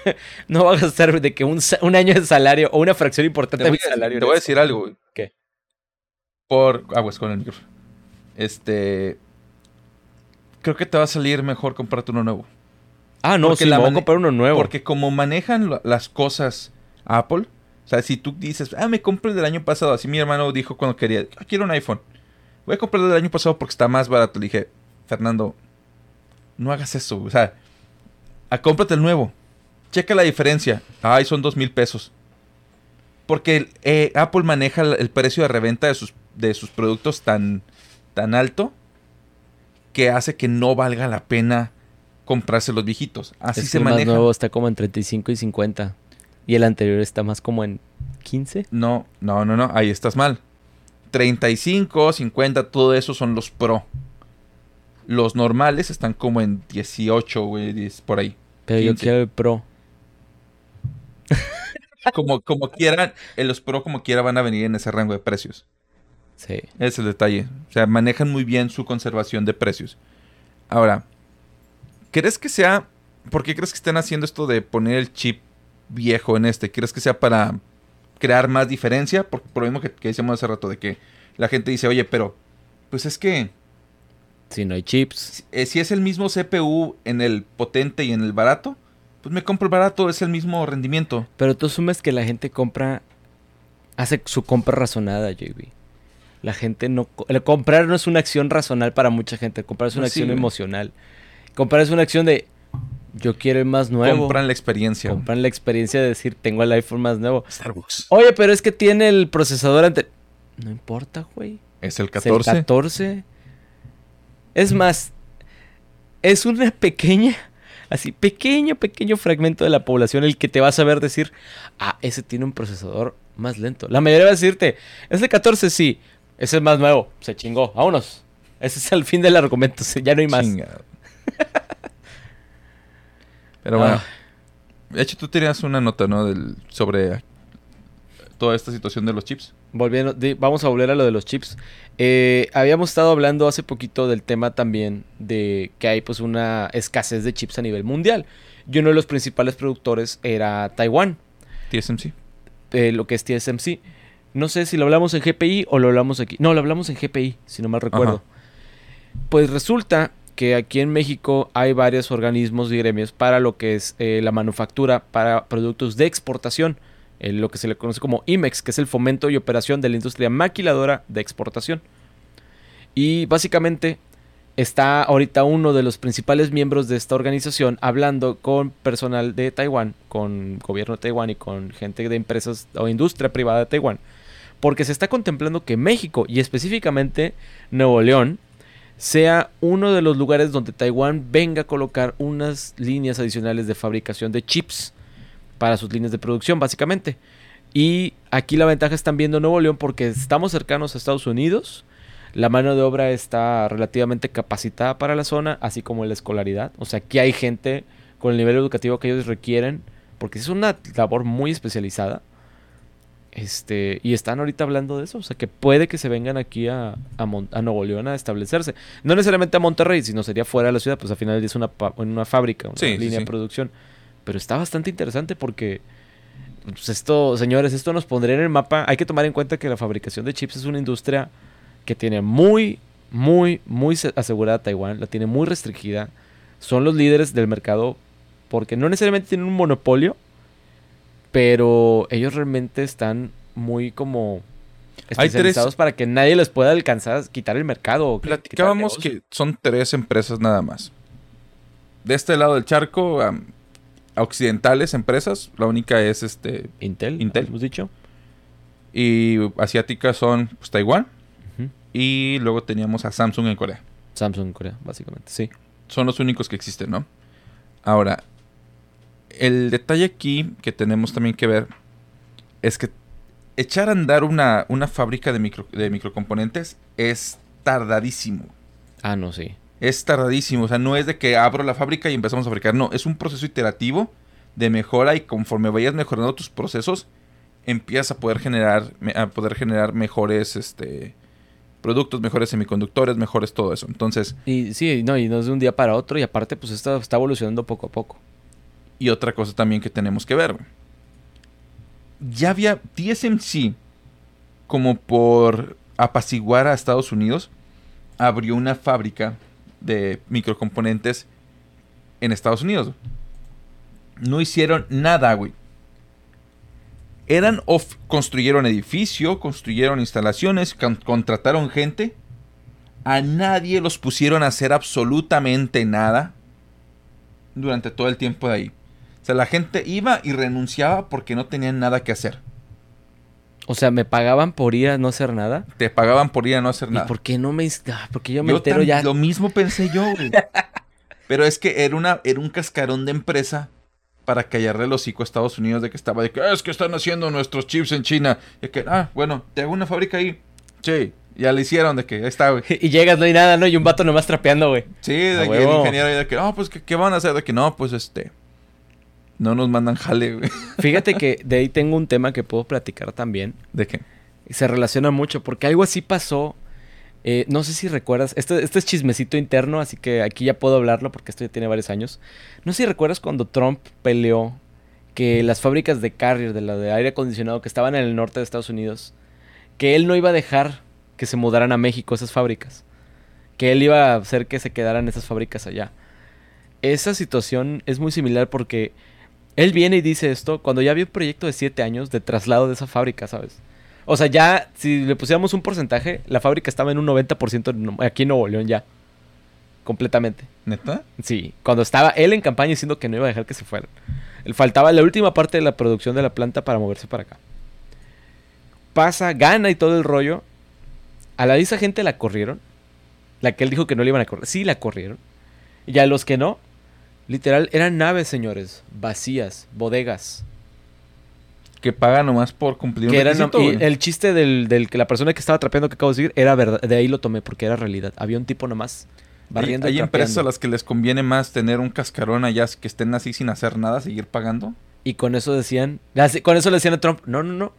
no voy a gastar de que un, año de salario o una fracción importante Te de mi salario. te voy a decir algo, güey. ¿Qué? Por. Aguas con el micrófono. Este. Creo que te va a salir mejor comprarte uno nuevo. Ah, no, porque sí, la voy a comprar uno nuevo. Porque como manejan las cosas Apple, o sea, si tú dices, ah, me compré el del año pasado, así mi hermano dijo cuando quería, "Ah, quiero un iPhone. Voy a comprar el del año pasado porque está más barato. Le dije, Fernando, no hagas eso. O sea, a, cómprate el nuevo. Checa la diferencia. Ay, son dos mil pesos. Porque eh, Apple maneja el, el precio de reventa de sus, de sus productos tan, tan alto que hace que no valga la pena comprarse los viejitos. Así Es que se el más maneja. nuevo está como en 35 y 50. Y el anterior está más como en 15. No, no, no, no, ahí estás mal. 35, 50, todo eso son los pro. Los normales están como en 18, güey, 10, por ahí. Pero yo 15. quiero el Pro. Como, como quieran, eh, los pro como quiera van a venir en ese rango de precios. Sí. Ese es el detalle. O sea, manejan muy bien su conservación de precios. Ahora, ¿crees que sea... ¿Por qué crees que estén haciendo esto de poner el chip viejo en este? ¿Crees que sea para crear más diferencia? Por, por lo mismo que, que decíamos hace rato, de que la gente dice, oye, pero... Pues es que... Si no hay chips. si- eh, si es el mismo CPU en el potente y en el barato, pues me compro el barato, es el mismo rendimiento. Pero tú asumes que la gente compra. Hace su compra razonada, JB. La gente no. El comprar no es una acción razonal para mucha gente. Comprar es una Pues sí, acción güey. emocional. Comprar es una acción de. Yo quiero el más nuevo. Compran la experiencia. Compran la experiencia de decir, tengo el iPhone más nuevo. Starbucks. Oye, pero es que tiene el procesador ante. No importa, güey. Es el Es el 14. 14. Es más, es una pequeña, así, pequeño, pequeño fragmento de la población el que te va a saber decir, ah, ese tiene un procesador más lento. La mayoría va a decirte, es el 14, sí, ese es más nuevo, se chingó, vámonos. Ese es el fin del argumento, ya no hay más. Pero bueno. Ah. De hecho, tú tenías una nota, ¿no? Del, sobre toda esta situación de los chips. Volviendo, vamos a volver a lo de los chips. Eh, habíamos estado hablando hace poquito del tema también de que hay pues una escasez de chips a nivel mundial. Y uno de los principales productores era Taiwán, TSMC. eh, lo que es TSMC. No sé si lo hablamos en GPI o lo hablamos aquí. No, lo hablamos en GPI, si no mal recuerdo. Ajá. Pues resulta que aquí en México hay varios organismos y gremios para lo que es eh, la manufactura para productos de exportación, eh, lo que se le conoce como IMEX, que es el fomento y operación de la industria maquiladora de exportación. Y básicamente está ahorita uno de los principales miembros de esta organización hablando con personal de Taiwán, con gobierno de Taiwán y con gente de empresas o industria privada de Taiwán, porque se está contemplando que México y específicamente Nuevo León sea uno de los lugares donde Taiwán venga a colocar unas líneas adicionales de fabricación de chips para sus líneas de producción, básicamente. Y aquí la ventaja están viendo Nuevo León porque estamos cercanos a Estados Unidos. La mano de obra está relativamente capacitada para la zona, así como la escolaridad. O sea, aquí hay gente con el nivel educativo que ellos requieren, porque es una labor muy especializada. Este, y están ahorita hablando de eso, o sea, que puede que se vengan aquí a, a, Mon- a Nuevo León a establecerse. No necesariamente a Monterrey, sino sería fuera de la ciudad, pues al final es una, fábrica, una Sí, línea sí. de producción. Pero está bastante interesante porque, pues esto, señores, esto nos pondría en el mapa. Hay que tomar en cuenta que la fabricación de chips es una industria que tiene muy, muy, muy se- asegurada Taiwán, la tiene muy restringida. Son los líderes del mercado porque no necesariamente tienen un monopolio, pero ellos realmente están muy como especializados tres- para que nadie les pueda alcanzar, quitar el mercado. Platicábamos que son tres empresas nada más. De este lado del charco, am, occidentales empresas, la única es este Intel, Intel. hemos dicho. y asiáticas son pues, Taiwán y luego teníamos a Samsung en Corea. Samsung Corea, básicamente, sí. Son los únicos que existen, ¿no? Ahora, el detalle aquí que tenemos también que ver es que echar a andar una, una fábrica de, micro, de microcomponentes es tardadísimo. Ah, no, sí. Es tardadísimo. O sea, no es de que abro la fábrica y empezamos a fabricar. No, es un proceso iterativo de mejora y conforme vayas mejorando tus procesos, empiezas a poder generar, a poder generar mejores este, productos, mejores semiconductores, mejores todo eso. Entonces, Y sí, no, y no es de un día para otro, y aparte, pues esto está evolucionando poco a poco. Y otra cosa también que tenemos que ver. Ya había TSMC, como por apaciguar a Estados Unidos, abrió una fábrica de microcomponentes en Estados Unidos. No hicieron nada, güey. Eran of construyeron edificio, construyeron instalaciones, con- contrataron gente. A nadie los pusieron a hacer absolutamente nada durante todo el tiempo de ahí. Sea, la gente iba y renunciaba porque no tenían nada que hacer. O sea, me pagaban por ir a no hacer nada. Te pagaban por ir a no hacer ¿Y nada. por qué no me... ah, porque yo me Yo entero ya... Lo mismo pensé yo, güey. Pero es que era, una, era un cascarón de empresa para callarle el hocico a Estados Unidos de que estaba de que "Ah, es que están haciendo nuestros chips en China. Y que, ah, bueno, te hago una fábrica ahí. Sí, ya le hicieron de que ahí está, güey. Y llegas, no hay nada, ¿no? Y un vato nomás trapeando, güey. Sí, de A que el ingeniero de que, no, pues, ¿qué, qué van a hacer? De que, no, pues, este, no nos mandan jale, güey. Fíjate que de ahí tengo un tema que puedo platicar también. ¿De qué? Se relaciona mucho, porque algo así pasó. eh, no sé si recuerdas. Este, este es chismecito interno, así que aquí ya puedo hablarlo porque esto ya tiene varios años. No sé si recuerdas cuando Trump peleó que las fábricas de Carrier, de la de aire acondicionado que estaban en el norte de Estados Unidos, que él no iba a dejar que se mudaran a México esas fábricas. Que él iba a hacer que se quedaran esas fábricas allá. Esa situación es muy similar porque él viene y dice esto cuando ya había un proyecto de 7 años de traslado de esa fábrica, ¿sabes? O sea, ya si le pusiéramos un porcentaje, la fábrica estaba en un 90% en- aquí en Nuevo León ya. Completamente. ¿Neta? Sí, cuando estaba él en campaña diciendo que no iba a dejar que se fueran. Faltaba la última parte de la producción de la planta para moverse para acá. Pasa, gana y todo el rollo. A la de esa gente la corrieron. La que él dijo que no le iban a correr. Sí, la corrieron. Y a los que no, literal, eran naves, señores. Vacías, bodegas. Que paga nomás por cumplir un Que eran, requisito, y el chiste del, del que la persona que estaba trapeando que acabo de decir era verdad. De ahí lo tomé porque era realidad. Había un tipo nomás Hay, barriendo y hay empresas a las que les conviene más tener un cascarón allá que estén así sin hacer nada, seguir pagando. Y con eso decían, con eso le decían a Trump, no, no, no,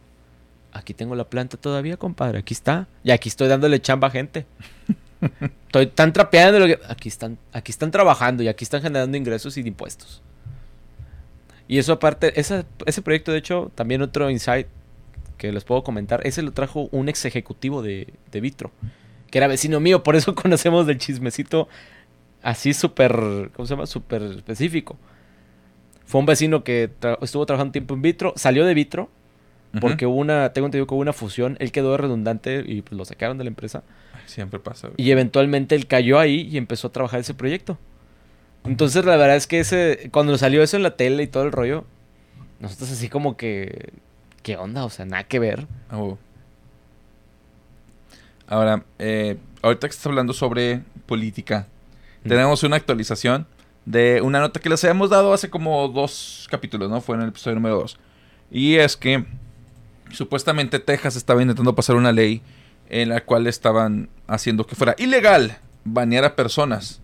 Aquí tengo la planta todavía, compadre. Aquí está. Y aquí estoy dándole chamba a gente. estoy tan trapeando. Aquí están, aquí están trabajando y aquí están generando ingresos y impuestos. Y eso aparte, ese proyecto, de hecho, también otro insight que les puedo comentar, ese lo trajo un ex ejecutivo de, de Vitro, que era vecino mío, por eso conocemos del chismecito así súper, ¿cómo se llama? Súper específico. Fue un vecino que estuvo trabajando tiempo en Vitro, salió de Vitro, porque hubo una, tengo entendido que hubo una fusión, él quedó redundante y pues lo sacaron de la empresa. Siempre pasa. Y eventualmente él cayó ahí y empezó a trabajar ese proyecto. Entonces la verdad es que ese, cuando salió eso en la tele y todo el rollo, nosotros así como que, ¿qué onda? O sea, nada que ver. Oh. Ahora, eh, ahorita que estás hablando sobre política, tenemos una actualización de una nota que les habíamos dado hace como dos capítulos, ¿no? Fue en el episodio número dos. Y es que supuestamente Texas estaba intentando pasar una ley en la cual estaban haciendo que fuera ilegal banear a personas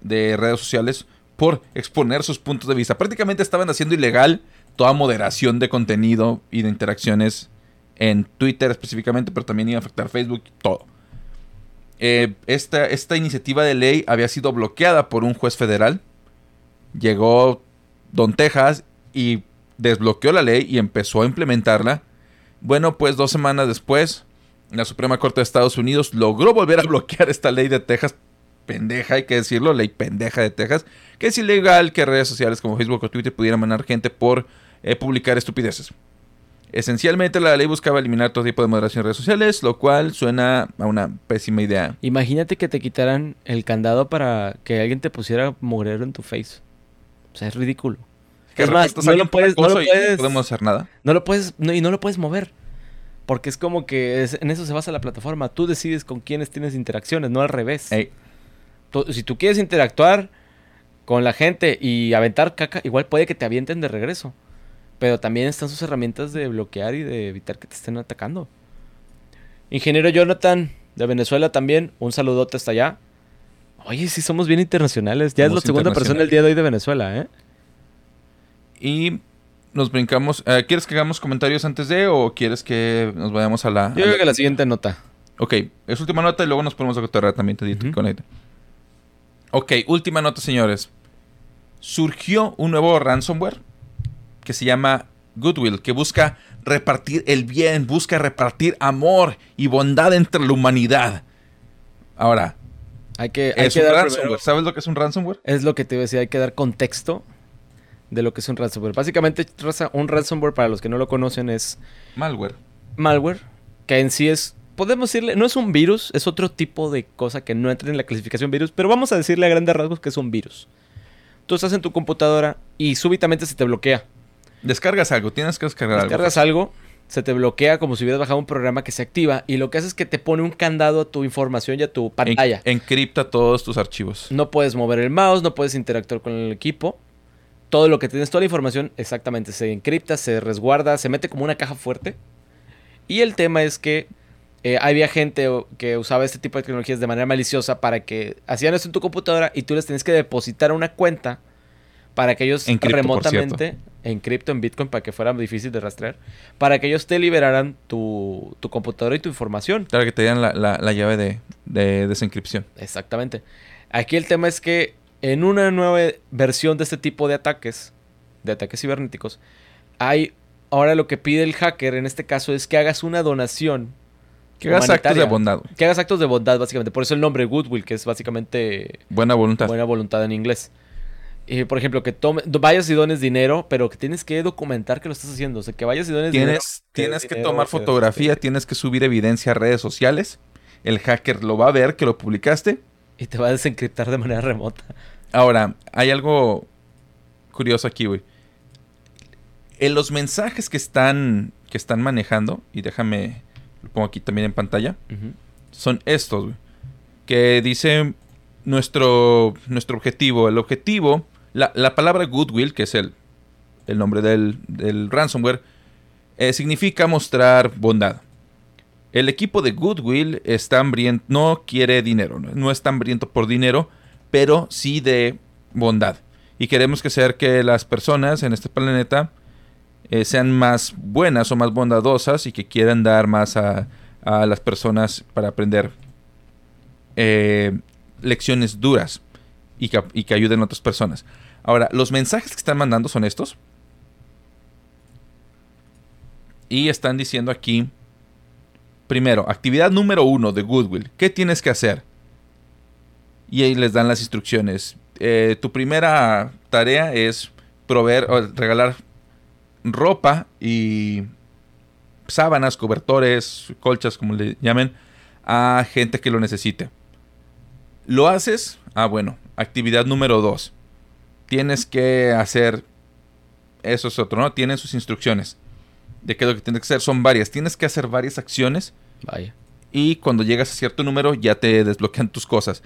de redes sociales por exponer sus puntos de vista. Prácticamente estaban haciendo ilegal toda moderación de contenido y de interacciones en Twitter específicamente, pero también iba a afectar Facebook, todo. Eh, esta, esta iniciativa de ley había sido bloqueada por un juez federal. Llegó Don Texas y desbloqueó la ley y empezó a implementarla. Bueno, pues dos semanas después, la Suprema Corte de Estados Unidos logró volver a bloquear esta ley de Texas pendeja, hay que decirlo, ley pendeja de Texas, que es ilegal que redes sociales como Facebook o Twitter pudieran manar gente por eh, publicar estupideces. Esencialmente la ley buscaba eliminar todo tipo de moderación en redes sociales, lo cual suena a una pésima idea. Imagínate que te quitaran el candado para que alguien te pusiera morir en tu face. O sea, es ridículo. Es más, no lo, puedes, no podemos hacer nada. No lo puedes, y no lo puedes mover. Porque es como que en eso se basa la plataforma. Tú decides con quiénes tienes interacciones, no al revés si tú quieres interactuar con la gente y aventar caca, igual puede que te avienten de regreso. Pero también están sus herramientas de bloquear y de evitar que te estén atacando. Ingeniero Jonathan, de Venezuela también, un saludote hasta allá. Oye, sí somos bien internacionales. Ya es la segunda persona el día de hoy de Venezuela, ¿eh? Y nos brincamos. Eh, ¿Quieres que hagamos comentarios antes de o quieres que nos vayamos a la. Yo creo que la siguiente nota. Ok, es última nota y luego nos ponemos a cotorrear también, te uh con Ok, última nota, señores. Surgió un nuevo ransomware que se llama Goodwill, que busca repartir el bien, busca repartir amor y bondad entre la humanidad. Ahora, hay que, es un ransomware. ¿Sabes lo que es un ransomware? Es lo que te decía, hay que dar contexto de lo que es un ransomware. Básicamente, un ransomware, para los que no lo conocen, es... Malware. Malware, que en sí es podemos decirle, no es un virus, es otro tipo de cosa que no entra en la clasificación virus, pero vamos a decirle a grandes rasgos que es un virus. Tú estás en tu computadora y súbitamente se te bloquea. Descargas algo, tienes que descargar algo. Descargas algo, se te bloquea como si hubieras bajado un programa que se activa y lo que hace es que te pone un candado a tu información y a tu pantalla. encripta todos tus archivos. No puedes mover el mouse, no puedes interactuar con el equipo. Todo lo que tienes, toda la información exactamente se encripta, se resguarda, se mete como una caja fuerte. Y el tema es que eh, había gente que usaba este tipo de tecnologías de manera maliciosa para que hacían eso en tu computadora y tú les tenías que depositar una cuenta para que ellos remotamente, en cripto, en Bitcoin, para que fuera difícil de rastrear, para que ellos te liberaran tu, computadora y tu información. Claro, que te dieran la, llave de, de desencripción. Exactamente. Aquí el tema es que en una nueva versión de este tipo de ataques, de ataques cibernéticos, hay ahora lo que pide el hacker en este caso es que hagas una donación que hagas actos de bondad. Que hagas actos de bondad, básicamente. Por eso el nombre Goodwill, que es básicamente... Buena voluntad. Buena voluntad en inglés. Y, por ejemplo, que tome, vayas y dones dinero, pero que tienes que documentar que lo estás haciendo. O sea, que vayas y dones dinero. Tienes que tomar fotografía, tienes que subir evidencia a redes sociales. El hacker lo va a ver que lo publicaste. Y te va a desencriptar de manera remota. Ahora, hay algo curioso aquí, güey. En los mensajes que están, que están manejando, y déjame lo pongo aquí también en pantalla, son estos, que dice nuestro, nuestro objetivo. El objetivo, la, palabra goodwill, que es el, el nombre del, ransomware, eh, significa mostrar bondad. El equipo de Goodwill está hambriento, no quiere dinero, no, no está hambriento por dinero, pero sí de bondad. Y queremos que sea que las personas en este planeta eh, sean más buenas o más bondadosas y que quieran dar más a, a las personas para aprender eh, lecciones duras y que, y que ayuden a otras personas. Ahora, los mensajes que están mandando son estos. Y están diciendo aquí, primero, actividad número uno de Goodwill. ¿Qué tienes que hacer? Y ahí les dan las instrucciones. Eh, tu primera tarea es proveer o regalar ropa y sábanas, cobertores, colchas, como le llamen, a gente que lo necesite. ¿Lo haces? Ah, bueno. Actividad número dos. Tienes que hacer... Eso es otro, ¿no? Tienen sus instrucciones. De qué es lo que tienes que hacer. Son varias. Tienes que hacer varias acciones. Vaya. Y cuando llegas a cierto número ya te desbloquean tus cosas.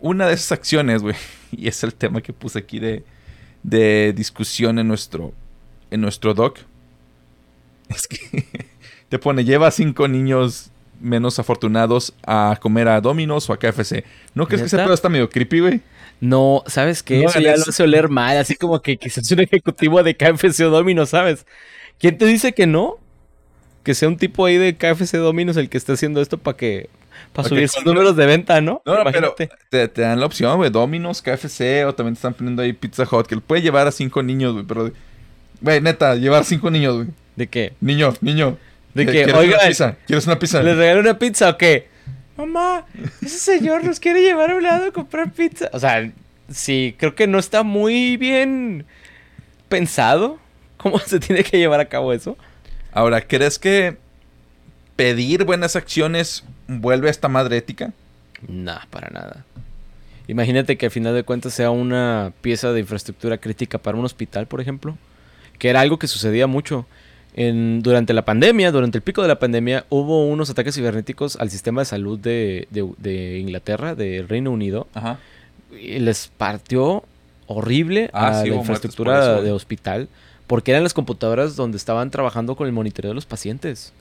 Una de esas acciones, güey. Y es el tema que puse aquí de, de discusión en nuestro, en nuestro doc. Es que te pone, lleva cinco niños menos afortunados a comer a Domino's o a KFC. ¿No crees que ese pedo está medio creepy, güey? No, ¿sabes qué? No, Eso ya lo hace oler mal, así como que quizás un ejecutivo de KFC o Domino, ¿sabes? ¿Quién te dice que no? Que sea un tipo ahí de KFC Domino's el que esté haciendo esto para que... Para subir sus números de venta, ¿no? No, no, pero te, te dan la opción, güey. Domino's, KFC o también te están poniendo ahí Pizza Hut. Que puede llevar a cinco niños, güey. Pero, güey, neta, llevar cinco niños, güey. ¿De qué? Niño, niño. De ¿qué- que, ¿Quieres oigan, una pizza? ¿Quieres una pizza? ¿Les regalé una pizza o qué? Mamá, ese señor nos quiere llevar a un lado a comprar pizza. O sea, sí, creo que no está muy bien pensado cómo se tiene que llevar a cabo eso. Ahora, ¿crees que pedir buenas acciones vuelve a esta madre ética? Nah, para nada. Imagínate que al final de cuentas sea una pieza de infraestructura crítica para un hospital, por ejemplo, que era algo que sucedía mucho. En, durante la pandemia, durante el pico de la pandemia, hubo unos ataques cibernéticos al sistema de salud de, de- de Inglaterra, de Reino Unido, Ajá. y les partió horrible Ah, a sí, la infraestructura de güey. hospital, porque eran las computadoras donde estaban trabajando con el monitoreo de los pacientes.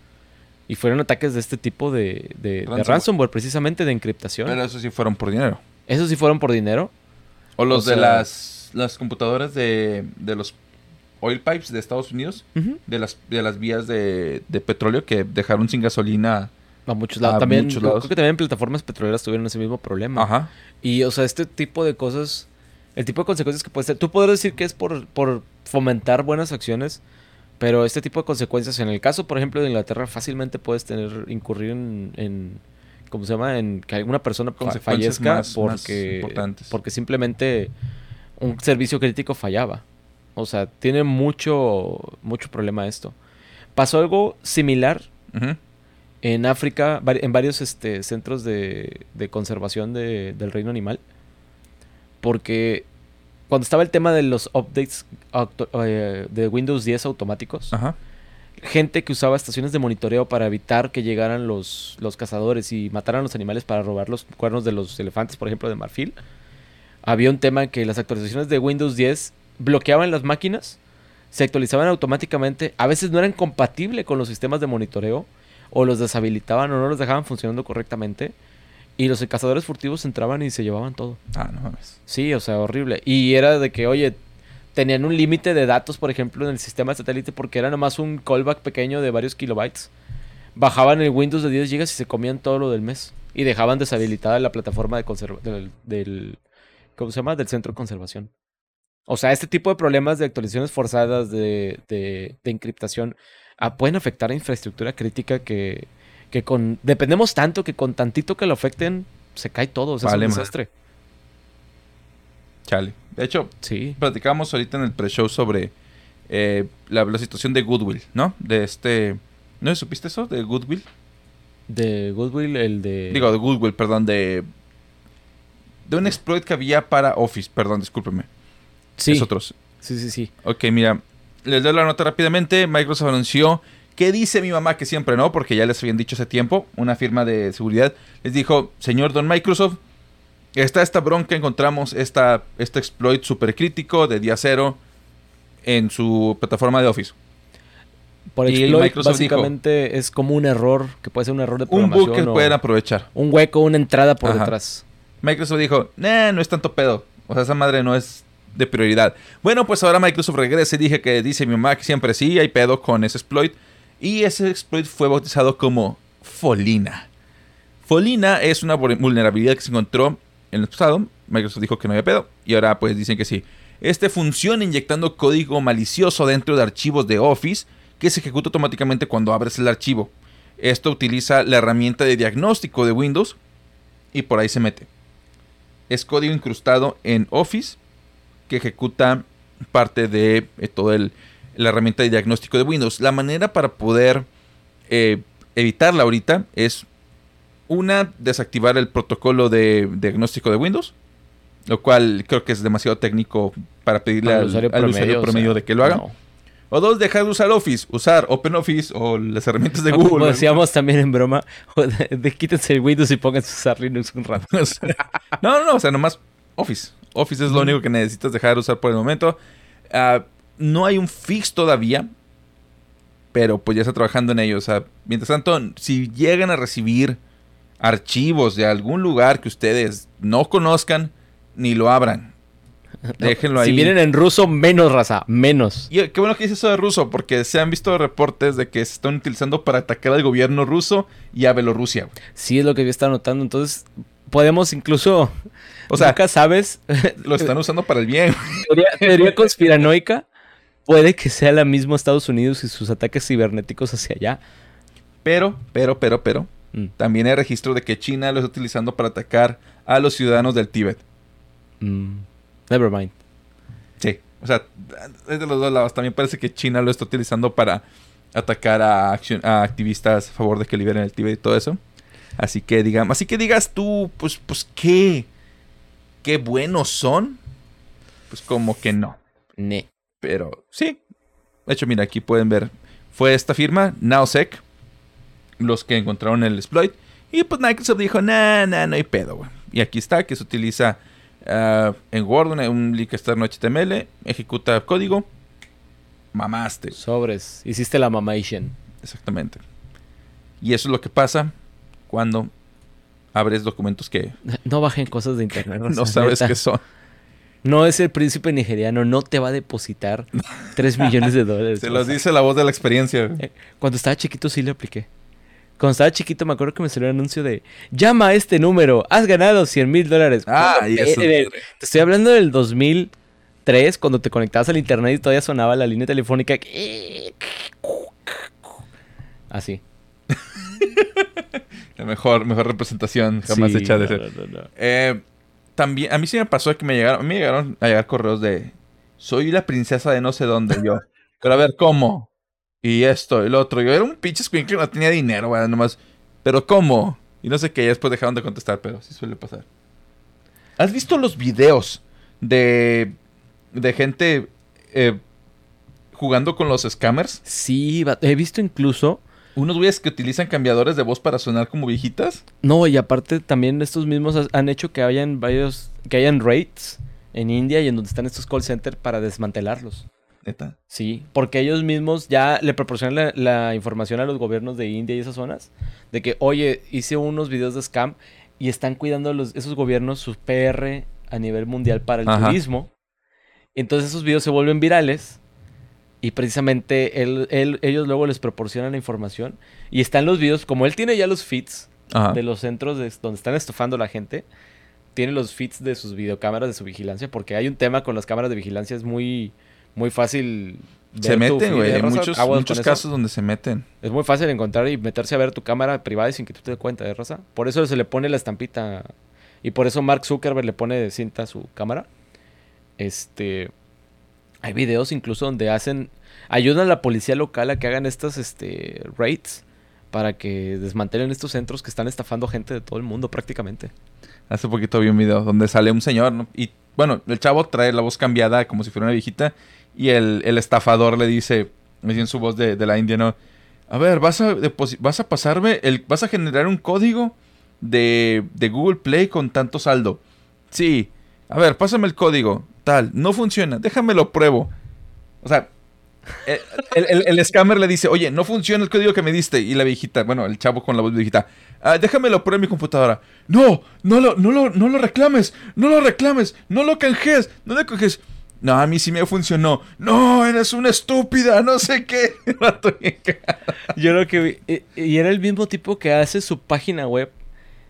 Y fueron ataques de este tipo de, de- de Ransomware. precisamente de encriptación. Pero eso sí fueron por dinero. Esos sí fueron por dinero. O los O de las, las computadoras de, de los oil pipes de Estados Unidos, de las, de las vías de, de petróleo que dejaron sin gasolina. A muchos lados. A también, muchos creo lados. que también plataformas petroleras tuvieron ese mismo problema. Ajá. Y, o sea, este tipo de cosas, el tipo de consecuencias que puede ser, tú podrás decir que es por, por fomentar buenas acciones, pero este tipo de consecuencias, en el caso, por ejemplo, de Inglaterra, fácilmente puedes tener, incurrir en, en ¿cómo se llama? En que alguna persona fallezca más- porque, porque simplemente un servicio crítico fallaba. O sea, tiene mucho, mucho problema esto. Pasó algo similar en África, en varios este, centros de, de conservación de- del reino animal. Porque cuando estaba el tema de los updates eh, de Windows 10 automáticos, Ajá. gente que usaba estaciones de monitoreo para evitar que llegaran los, los cazadores y mataran los animales para robar los cuernos de los elefantes, por ejemplo, de marfil. Había un tema en que las actualizaciones de Windows 10 bloqueaban las máquinas, se actualizaban automáticamente, a veces no eran compatibles con los sistemas de monitoreo, o los deshabilitaban o no los dejaban funcionando correctamente, y los cazadores furtivos entraban y se llevaban todo. Ah, no mames. Sí, o sea, horrible. Y era de que, oye, tenían un límite de datos, por ejemplo, en el sistema de satélite porque era nomás un callback pequeño de varios kilobytes. Bajaban el Windows de 10 GB y se comían todo lo del mes. Y dejaban deshabilitada la plataforma de conserva del, del- ¿Cómo se llama? Del centro de conservación. O sea, este tipo de problemas de actualizaciones forzadas, de, de, de encriptación, ah, pueden afectar a infraestructura crítica que, que con... Dependemos tanto que con tantito que lo afecten, se cae todo. O sea, Vale, es un desastre. Chale. De hecho, Sí. platicábamos ahorita en el pre-show sobre eh, la, la situación de Goodwill, ¿no? De este... ¿No supiste eso? De Goodwill. De Goodwill, el de. Digo, de Goodwill, perdón, de... De un exploit que había para Office, perdón, discúlpeme. sí, Es otros. sí, sí, sí. Ok, mira, les doy la nota rápidamente. Microsoft anunció ¿Qué dice mi mamá que siempre no? Porque ya les habían dicho hace tiempo, una firma de seguridad les dijo, señor Don Microsoft, está esta bronca, encontramos esta, este exploit súper crítico de día cero en su plataforma de Office. Por Y exploit, Microsoft dijo- básicamente es como un error, que puede ser un error de Un programación. bug que o pueden aprovechar. un hueco, una entrada por Ajá. detrás. Microsoft dijo, nah, no es tanto pedo. O sea, esa madre no es de prioridad. Bueno, pues ahora Microsoft regresa y dije que dice mi mamá que siempre sí hay pedo con ese exploit. Y ese exploit fue bautizado como Folina. Folina es una vulnerabilidad que se encontró en el pasado. Microsoft dijo que no había pedo. Y ahora pues dicen que sí. Este funciona inyectando código malicioso dentro de archivos de Office que se ejecuta automáticamente cuando abres el archivo. Esto utiliza la herramienta de diagnóstico de Windows y por ahí se mete. Es código incrustado en Office que ejecuta parte de eh, toda la herramienta de diagnóstico de Windows. La manera para poder eh, evitarla ahorita es una, desactivar el protocolo de diagnóstico de Windows, lo cual creo que es demasiado técnico para pedirle al, usuario promedio, de que lo haga. O dos, dejar de usar Office, usar OpenOffice o las herramientas de Google. Como decíamos también en broma, de, quítense el Windows y pónganse a usar Linux un rato. no, no, no, o sea, nomás Office. Office es lo único que necesitas dejar de usar por el momento. Ah, no hay un fix todavía, pero pues ya está trabajando en ello. O sea, mientras tanto, si llegan a recibir archivos de algún lugar que ustedes no conozcan, ni lo abran. Déjenlo ahí. Si vienen en ruso, menos raza, menos. Y qué bueno que dice eso de ruso, porque se han visto reportes de que se están utilizando para atacar al gobierno ruso y a Bielorrusia. Sí, es lo que yo estaba notando. Entonces, podemos incluso. O sea, acá sabes. Lo están usando para el bien. Teoría, conspiranoica. Puede que sea la misma Estados Unidos y sus ataques cibernéticos hacia allá. Pero, pero, pero, pero. Mm. También hay registro de que China lo está utilizando para atacar a los ciudadanos del Tíbet. Mm. Never mind. Sí, o sea, es de los dos lados. También parece que China lo está utilizando para atacar a, activistas a favor de que liberen el Tíbet y todo eso. Así que digamos, así que digas tú, pues, pues qué, qué buenos son. Pues como que no. Ne. Pero sí. De hecho, mira, aquí pueden ver. Fue esta firma, Naosec, los que encontraron el exploit. Y pues Microsoft dijo, nah, nah, no hay pedo, güey. Y aquí está, que se utiliza Ah, en Word, un link externo HTML, ejecuta código, mamaste. Sobres, hiciste la mamation. Exactamente. Y eso es lo que pasa cuando abres documentos que... No bajen cosas de internet. no sabes qué son. No es el príncipe nigeriano, no te va a depositar 3 millones de dólares. Se los dice la voz de la experiencia. Eh, cuando estaba chiquito sí le apliqué. Cuando estaba chiquito me acuerdo que me salió un anuncio de llama a este número, has ganado 100 mil dólares. Ah, y eso. Te estoy hablando del 2003, cuando te conectabas al internet y todavía sonaba la línea telefónica. Así. la mejor, mejor representación jamás hecha de ser. Eh, también, a mí sí me pasó que me llegaron, me llegaron a llegar correos de soy la princesa de no sé dónde yo. Pero a ver, ¿cómo? Y esto, el otro. Yo era un pinche que no tenía dinero, güey, nomás. Pero ¿cómo? Y no sé qué, después dejaron de contestar, pero sí suele pasar. ¿Has visto los videos de, de gente eh, jugando con los scammers? Sí, he visto incluso... ¿Unos güeyes que utilizan cambiadores de voz para sonar como viejitas? No, y aparte también estos mismos han hecho que hayan varios... Que hayan raids en India y en donde están estos call centers para desmantelarlos. Sí, porque ellos mismos ya le proporcionan la, información a los gobiernos de India y esas zonas de que, oye, hice unos videos de scam y están cuidando los, esos gobiernos su PR a nivel mundial para el turismo. Entonces esos videos se vuelven virales y precisamente ellos luego les proporcionan la información y están los videos, como él tiene ya los feeds de los centros donde están estofando la gente, tiene los feeds de sus videocámaras de su vigilancia, porque hay un tema con las cámaras de vigilancia, es muy muy fácil. Se meten, güey. Hay muchos, muchos casos donde se meten. Es muy fácil encontrar y meterse a ver tu cámara privada sin que tú te des cuenta de raza. Por eso se le pone la estampita. Y por eso Mark Zuckerberg le pone de cinta a su cámara. Este. Hay videos incluso donde hacen. Ayudan a la policía local a que hagan estas este, raids para que desmantelen estos centros que están estafando gente de todo el mundo prácticamente. Hace poquito vi un video donde sale un señor y bueno, el chavo trae la voz cambiada como si fuera una viejita y el, estafador le dice, me dice en su voz de, la India, ¿no? A ver, ¿vas a, vas a pasarme, el, vas a generar un código de, de Google Play con tanto saldo. Sí. A ver, pásame el código. Tal, no funciona, déjame lo pruebo. O sea, el, scammer le dice, oye, no funciona el código que me diste. Y la viejita, bueno, el chavo con la voz viejita, ah, déjame lo pruebo en mi computadora. No, no lo, no, lo, no lo reclames, no lo reclames, no lo canjees, no le coges. No, a mí sí me funcionó. No, eres una estúpida, no sé qué. Yo lo que vi. Y era el mismo tipo que hace su página web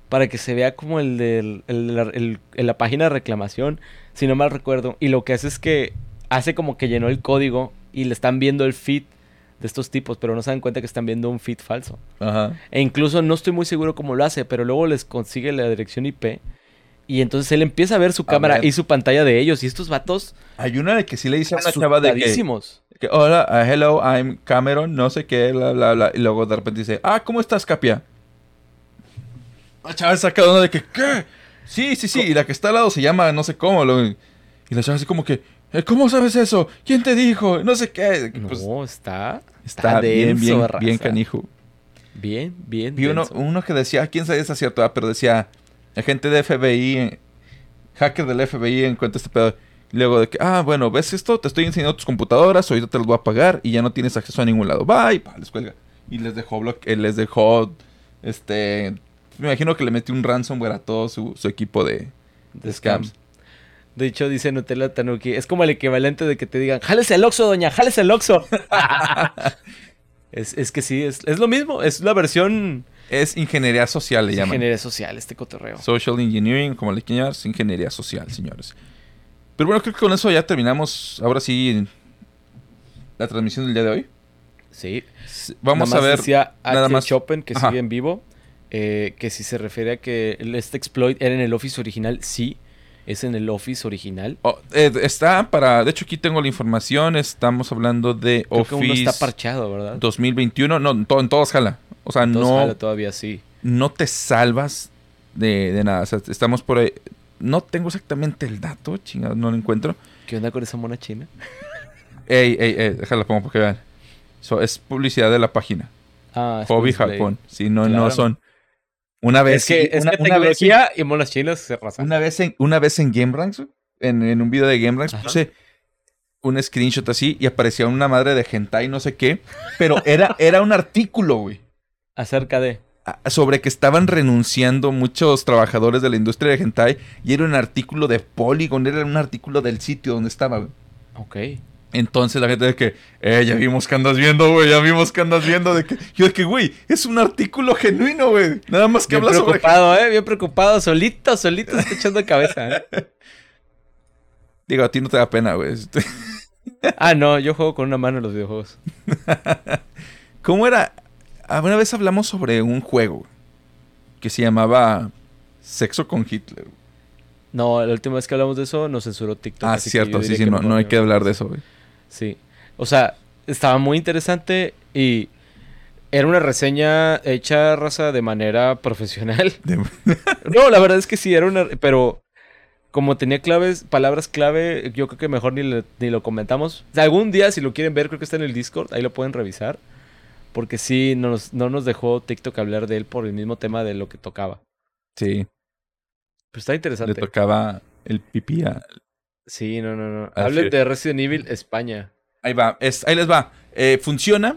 para que se vea como el de el- el- el- la página de reclamación, si no mal recuerdo. Y lo que hace es que hace como que llenó el código y le están viendo el feed de estos tipos, pero no se dan cuenta que están viendo un feed falso. Ajá. E incluso no estoy muy seguro cómo lo hace, pero luego les consigue la dirección IP. Y entonces él empieza a ver su A cámara ver. y su pantalla de ellos. Y estos vatos Hay una de que sí le dice a una chava de que, que, hola, uh, hello, I'm Cameron, no sé qué, bla, bla, bla. Y luego de repente dice, ah, ¿cómo estás, Capia? La chava saca de una de que, ¿qué? Sí, sí, sí. Y la que está al lado se llama no sé cómo. lo- y la chava así como que, "Eh, ¿cómo sabes eso? ¿Quién te dijo? No sé qué. No, Pues, está, está bien, bien, raza. bien canijo. Bien, bien. Vi uno, uno que decía, quién sabe si es cierto, ah, pero decía, agente de FBI, hacker del FBI encuentra este pedo. Y luego de que, ah, bueno, ¿ves esto? Te estoy enseñando tus computadoras, ahorita te las voy a pagar y ya no tienes acceso a ningún lado. Bye, pa, les cuelga. Y les dejó, blo- eh, les dejó, este, me imagino que le metió un ransomware a todo su, su equipo de, de scams. scams. De hecho, dice Nutella Tanuki, es como el equivalente de que te digan, jálese el Oxxo, doña, jálese el Oxxo. es, es que sí, es, es lo mismo, es la versión Es ingeniería social, le de llaman. ingeniería social, este cotorreo. Social Engineering, como le quieran llamar, es ingeniería social, señores. Pero bueno, creo que con eso ya terminamos, ahora sí, la transmisión del día de hoy. Sí. Vamos Nada a ver. Decía nada más- Chopin, que Ajá. sigue en vivo, eh, que si se refiere a que este exploit era en el Office original, sí, es en el Office original. Oh, eh, está para. De hecho, aquí tengo la información. Estamos hablando de Creo que uno Office está parchado, ¿verdad? 2021. No, en, to- en todos jala. O sea, Entonces, no, jala todavía sí. no te salvas de, de nada. O sea, estamos por ahí. No tengo exactamente el dato, chingado, no lo encuentro. ¿Qué onda con esa mona china? Ey, ey, ey, déjala pongo para que vean. So, es publicidad de la página. Ah, es Hobby. Japón. Si no, no Claro. son. Una vez. Es que, es una, que una vez, tecnología y chinas se una vez en, una vez en GameRanks, en, en un video de GameRanks, Ajá. puse un screenshot así y aparecía una madre de hentai, no sé qué. Pero era, era un artículo, güey. Acerca de. Sobre que estaban renunciando muchos trabajadores de la industria de hentai. Y era un artículo de Polygon, era un artículo del sitio donde estaba, güey. Ok. Entonces la gente de que, eh, ya vimos que andas viendo, güey, ya vimos que andas viendo. De que, yo de que, güey, es un artículo genuino, güey. Nada más que Bien sobre. preocupado, ¿eh? Bien preocupado. Solito, solito está echando cabeza, ¿eh? Digo, a ti no te da pena, güey. Ah, no. Yo juego con una mano en los videojuegos. ¿Cómo era? Una vez hablamos sobre un juego que se llamaba Sexo con Hitler. No, la última vez que hablamos de eso nos censuró TikTok. Ah, cierto, sí, sí, no, no hay que hablar de eso, güey. Sí. O sea, estaba muy interesante y era una reseña hecha, raza, de manera profesional. De- No, la verdad es que sí, era una... Pero como tenía claves, palabras clave, yo creo que mejor ni, le- ni lo comentamos. Algún día, si lo quieren ver, creo que está en el Discord, ahí lo pueden revisar. Porque sí, no nos, no nos dejó TikTok hablar de él por el mismo tema de lo que tocaba. Sí, Pero está le interesante. tocaba el pipí a... Sí, no, no, no. Hablen de Resident Evil España. Ahí va, es- ahí les va. Eh, funciona,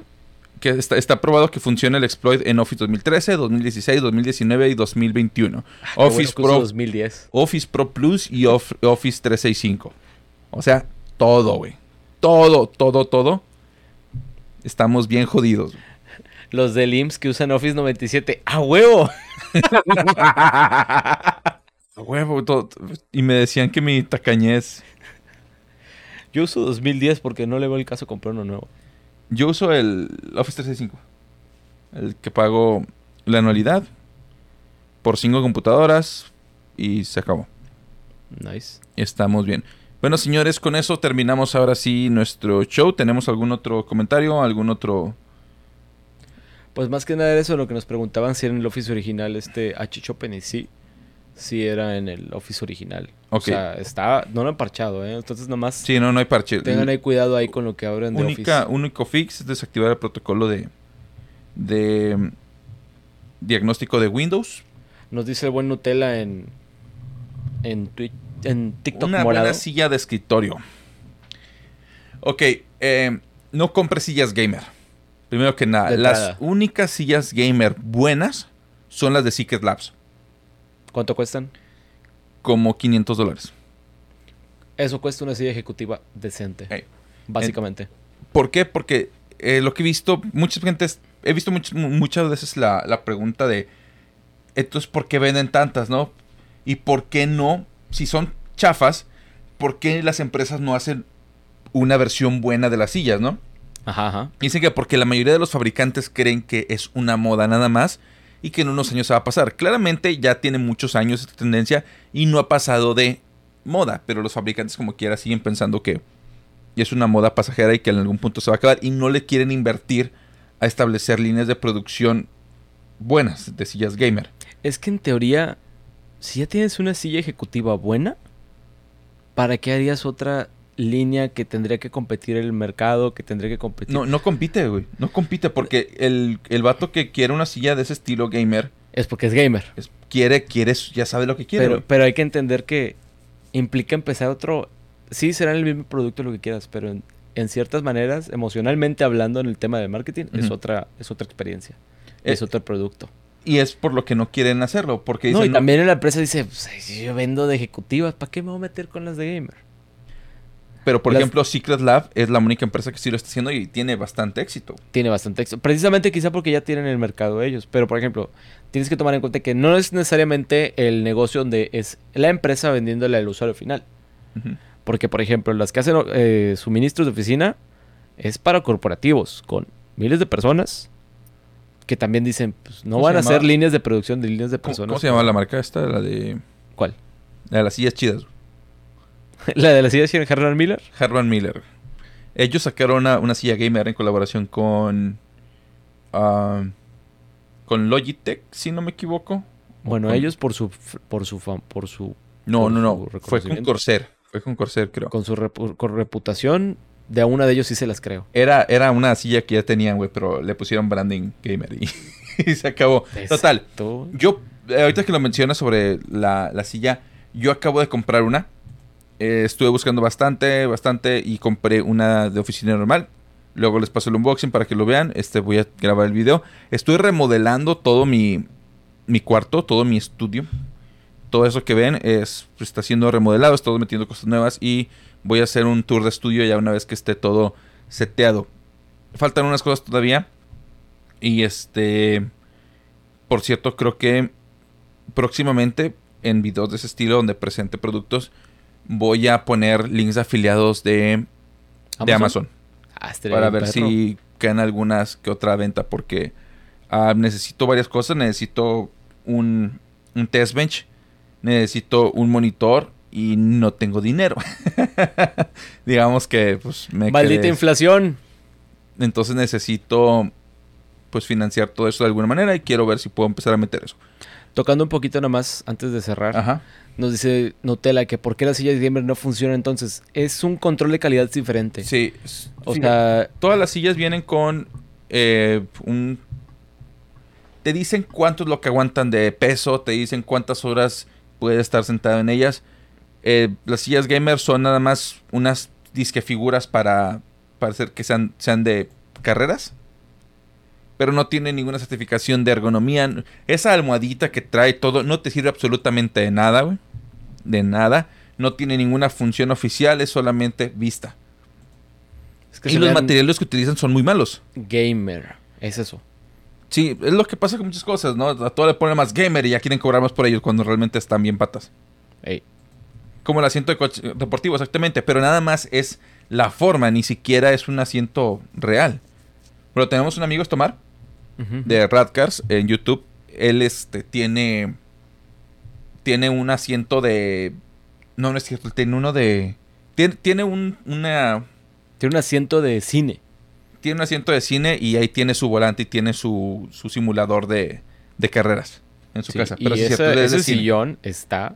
que está, está probado que funciona el exploit en Office 2013, 2016, 2019 y 2021. Ah, bueno Office Pro 2010. Office Pro Plus y Of- Office 365. O sea, todo, güey. Todo, todo, todo. Estamos bien jodidos. Los del IMSS que usan Office 97. ¡A huevo! Huevo, todo. Y me decían que mi tacañez. Yo uso 2010 porque no le veo el caso comprar uno nuevo. Yo uso el Office 365. El que pago la anualidad por cinco computadoras y se acabó. Nice. Estamos bien. Bueno, señores, con eso terminamos ahora sí nuestro show. ¿Tenemos algún otro comentario? ¿Algún otro...? Pues más que nada eso lo que nos preguntaban si era en el Office original este H. Chopin y sí. Sí era en el Office original. Ok. O sea, está, no lo han parchado, ¿eh? Entonces nomás Sí, no, no hay parche. tengan ahí cuidado ahí con lo que abren de única, Office. único fix es desactivar el protocolo de, de mm, diagnóstico de Windows. Nos dice el buen Nutella en en en TikTok Una morado. buena silla de escritorio. Ok, eh, no compres sillas gamer. Primero que nada, De las únicas sillas gamer buenas son las de Secret Labs, ¿Cuánto cuestan? como 500 dólares. Eso cuesta una silla ejecutiva decente. Básicamente. ¿Por qué? Porque eh, lo que he visto, muchas gentes, he visto much- mu- muchas veces la, la pregunta de, entonces, ¿por qué venden tantas, no? Y ¿por qué no, si son chafas, por qué las empresas no hacen una versión buena de las sillas, no? Ajá, ajá. Dicen que porque la mayoría de los fabricantes creen que es una moda nada más y que en unos años se va a pasar. Claramente ya tiene muchos años esta tendencia y no ha pasado de moda, pero los fabricantes como quiera siguen pensando que es una moda pasajera y que en algún punto se va a acabar y no le quieren invertir a establecer líneas de producción buenas de sillas gamer. Es que en teoría, si ya tienes una silla ejecutiva buena, ¿para qué harías otra línea que tendría que competir el mercado, que tendría que competir? No, no compite, güey. No compite porque el, el vato que quiere una silla de ese estilo gamer Es porque es gamer. es- quiere, quiere, ya sabe lo que quiere. Pero, pero hay que entender que implica empezar otro... Sí, será el mismo producto lo que quieras, pero en, en ciertas maneras, emocionalmente hablando en el tema de marketing, es, otra, es otra experiencia. Eh, es otro producto. Y es por lo que no quieren hacerlo. Porque No, y también la empresa dice, pues, yo vendo de ejecutivas, ¿para qué me voy a meter con las de gamer? Pero por Las- ejemplo, Secret Lab es la única empresa que sí lo está haciendo y tiene bastante éxito. Tiene bastante éxito. Precisamente quizá porque ya tienen el mercado ellos. Pero, por ejemplo, tienes que tomar en cuenta que no es necesariamente el negocio donde es la empresa vendiéndole al usuario final. Porque, por ejemplo, las que hacen eh, suministros de oficina es para corporativos con miles de personas que también dicen, pues no ¿Cómo van a hacer líneas de producción de líneas de ¿Cómo, personas. cómo se llama la marca esta? La de, ¿Cuál? la de las sillas chidas. la de la silla de Herman Miller. Herman Miller. Ellos sacaron una, una silla gamer en colaboración con... ah, con Logitech, si no me equivoco. Bueno, Con- ellos por su por su por su No, por no, su no. Fue con. Corsair. Fue con Corsair, creo. con su repu- con reputación de a una de ellos sí se las creo. Era, era una silla que ya tenían, güey, pero le pusieron branding gamer y, y se acabó. Total. Yo, eh, ahorita que lo mencionas sobre la, la silla, yo acabo de comprar una. Eh, estuve buscando bastante, bastante y compré una de oficina normal. Luego les paso el unboxing para que lo vean. Este voy a grabar el video. Estoy remodelando todo mi, mi cuarto, todo mi estudio. Todo eso que ven es está siendo remodelado, estoy metiendo cosas nuevas y voy a hacer un tour de estudio ya una vez que esté todo seteado. Faltan unas cosas todavía. Y este por cierto, creo que próximamente en videos de ese estilo donde presente productos voy a poner links de afiliados de, de Amazon Ah, para ver perro. si caen algunas que otra venta porque ah, necesito varias cosas, necesito un, un test bench, necesito un monitor y no tengo dinero. Digamos que pues me Maldita quedé- inflación. entonces necesito pues financiar todo eso de alguna manera y quiero ver si puedo empezar a meter eso. Tocando un poquito nomás antes de cerrar. Ajá. Nos dice Nutella que por qué las sillas gamer no funcionan entonces. Es un control de calidad diferente. Sí. O sí, sea, todas las sillas vienen con eh, un... Te dicen cuánto es lo que aguantan de peso, te dicen cuántas horas puedes estar sentado en ellas. Eh, las sillas gamer son nada más unas disque figuras para, para hacer que sean, sean de carreras. Pero no tiene ninguna certificación de ergonomía. Esa almohadita que trae todo no te sirve absolutamente de nada, güey. De nada. No tiene ninguna función oficial, es solamente vista. es que y los materiales que utilizan son muy malos. gamer. Es eso. Sí, es lo que pasa con muchas cosas, ¿no? A todo le ponen más gamer y ya quieren cobrar más por ellos cuando realmente están bien patas. Ey. Como el asiento de coche deportivo, exactamente. Pero nada más es la forma, ni siquiera es un asiento real. Pero tenemos un amigo, Tomar, De Radcars en YouTube. Él este, tiene. Tiene un asiento de. No, no es cierto. Tiene uno de. Tiene, tiene un, una. Tiene un asiento de cine. Tiene un asiento de cine y ahí tiene su volante y tiene su, su simulador de, de carreras en su Sí, casa. y Pero sí es ese, sillón está.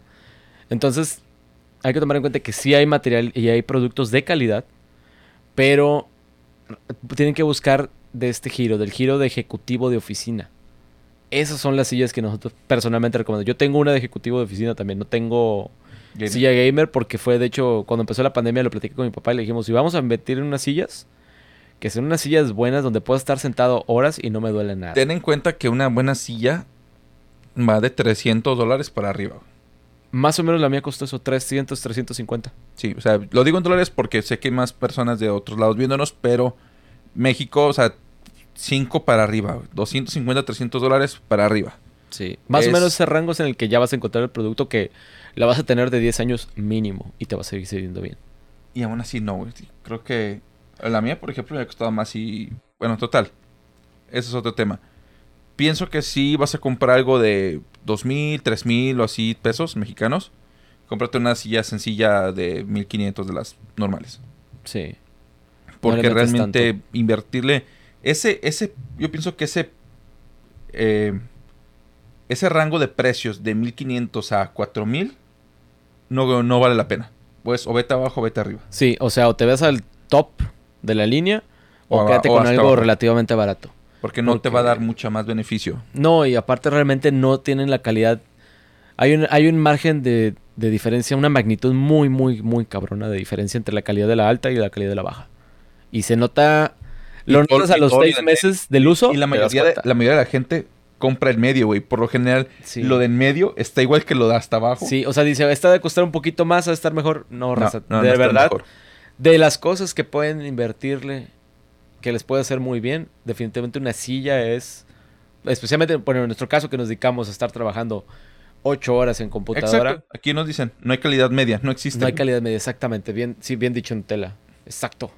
Entonces, hay que tomar en cuenta que sí hay material y hay productos de calidad, pero tienen que buscar de este giro, del giro de ejecutivo de oficina. Esas son las sillas que nosotros personalmente recomendamos. Yo tengo una de ejecutivo de oficina también, no tengo Gamer. silla gamer porque fue, de hecho, cuando empezó la pandemia lo platiqué con mi papá y le dijimos, si vamos a invertir en unas sillas, que sean unas sillas buenas donde pueda estar sentado horas y no me duele nada. Ten en cuenta que una buena silla va de 300 dólares para arriba. Más o menos la mía costó eso, 300, 350. Sí, o sea, lo digo en dólares porque sé que hay más personas de otros lados viéndonos, pero México, o sea, 5 para arriba, güey. 250, 300 dólares para arriba. Sí. Más Es- o menos ese rango es en el que ya vas a encontrar el producto que la vas a tener de 10 años mínimo y te va a seguir sirviendo bien. Y aún así no, güey. Creo que la mía, por ejemplo, me ha costado más y... Bueno, total. Ese es otro tema. Pienso que si vas a comprar algo de 2.000, 3.000 o así pesos mexicanos, cómprate una silla sencilla de 1.500 de las normales. Sí. Porque realmente tanto. invertirle... Ese, ese, yo pienso que ese... eh, ese rango de precios de 1.500 a 4.000 no, no vale la pena. Pues o vete abajo o vete arriba. Sí, o sea, o te ves al top de la línea o, quédate o con algo abajo. relativamente barato. Porque no te va a dar mucha más beneficio. No, y aparte realmente no tienen la calidad. Hay un, hay un margen de, de diferencia, una magnitud muy, muy, muy cabrona de diferencia entre la calidad de la alta y la calidad de la baja. Y se nota. Lo notas a los seis meses del uso. Y la mayoría, de, la mayoría de la gente compra el medio, güey. Por lo general, Sí. lo de en medio está igual que lo de hasta abajo. Sí, o sea, dice, esta de costar un poquito más, a estar mejor. No, raza, no, no de verdad, de las cosas que pueden invertirle, que les puede hacer muy bien, definitivamente una silla es, especialmente bueno, en nuestro caso que nos dedicamos a estar trabajando ocho horas en computadora, Exacto. Aquí nos dicen, no hay calidad media, no existe. no hay calidad media, exactamente, bien, sí, bien dicho en tela, exacto,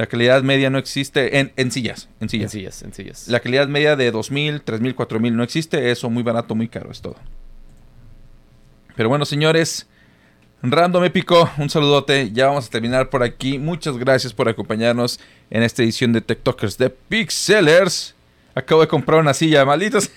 La calidad media no existe en, en sillas, en en sillas. sillas, en sillas. La calidad media de 2000, 3000, 4000 no existe. Eso muy barato, muy caro, es todo. Pero bueno, señores, Random Épico, un saludote. Ya vamos a terminar por aquí. Muchas gracias por acompañarnos en esta edición de TikTokers de Pixelers. Acabo de comprar una silla, malditos.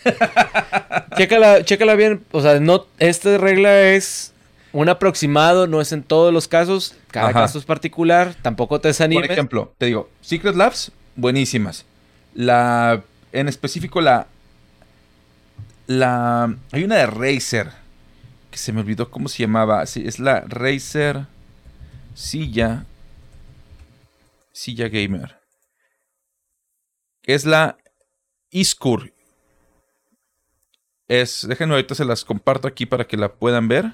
Chécala, chécala bien, o sea, no, esta regla es un aproximado, no es en todos los casos, cada Ajá. caso es particular, tampoco te desanimes. Por ejemplo, te digo, Secret Labs, buenísimas. La, en específico la, la, hay una de Razer, que se me olvidó cómo se llamaba. Sí, es la Razer silla, silla gamer. Es la Iskur. Es, déjenme ahorita se las comparto aquí para que la puedan ver.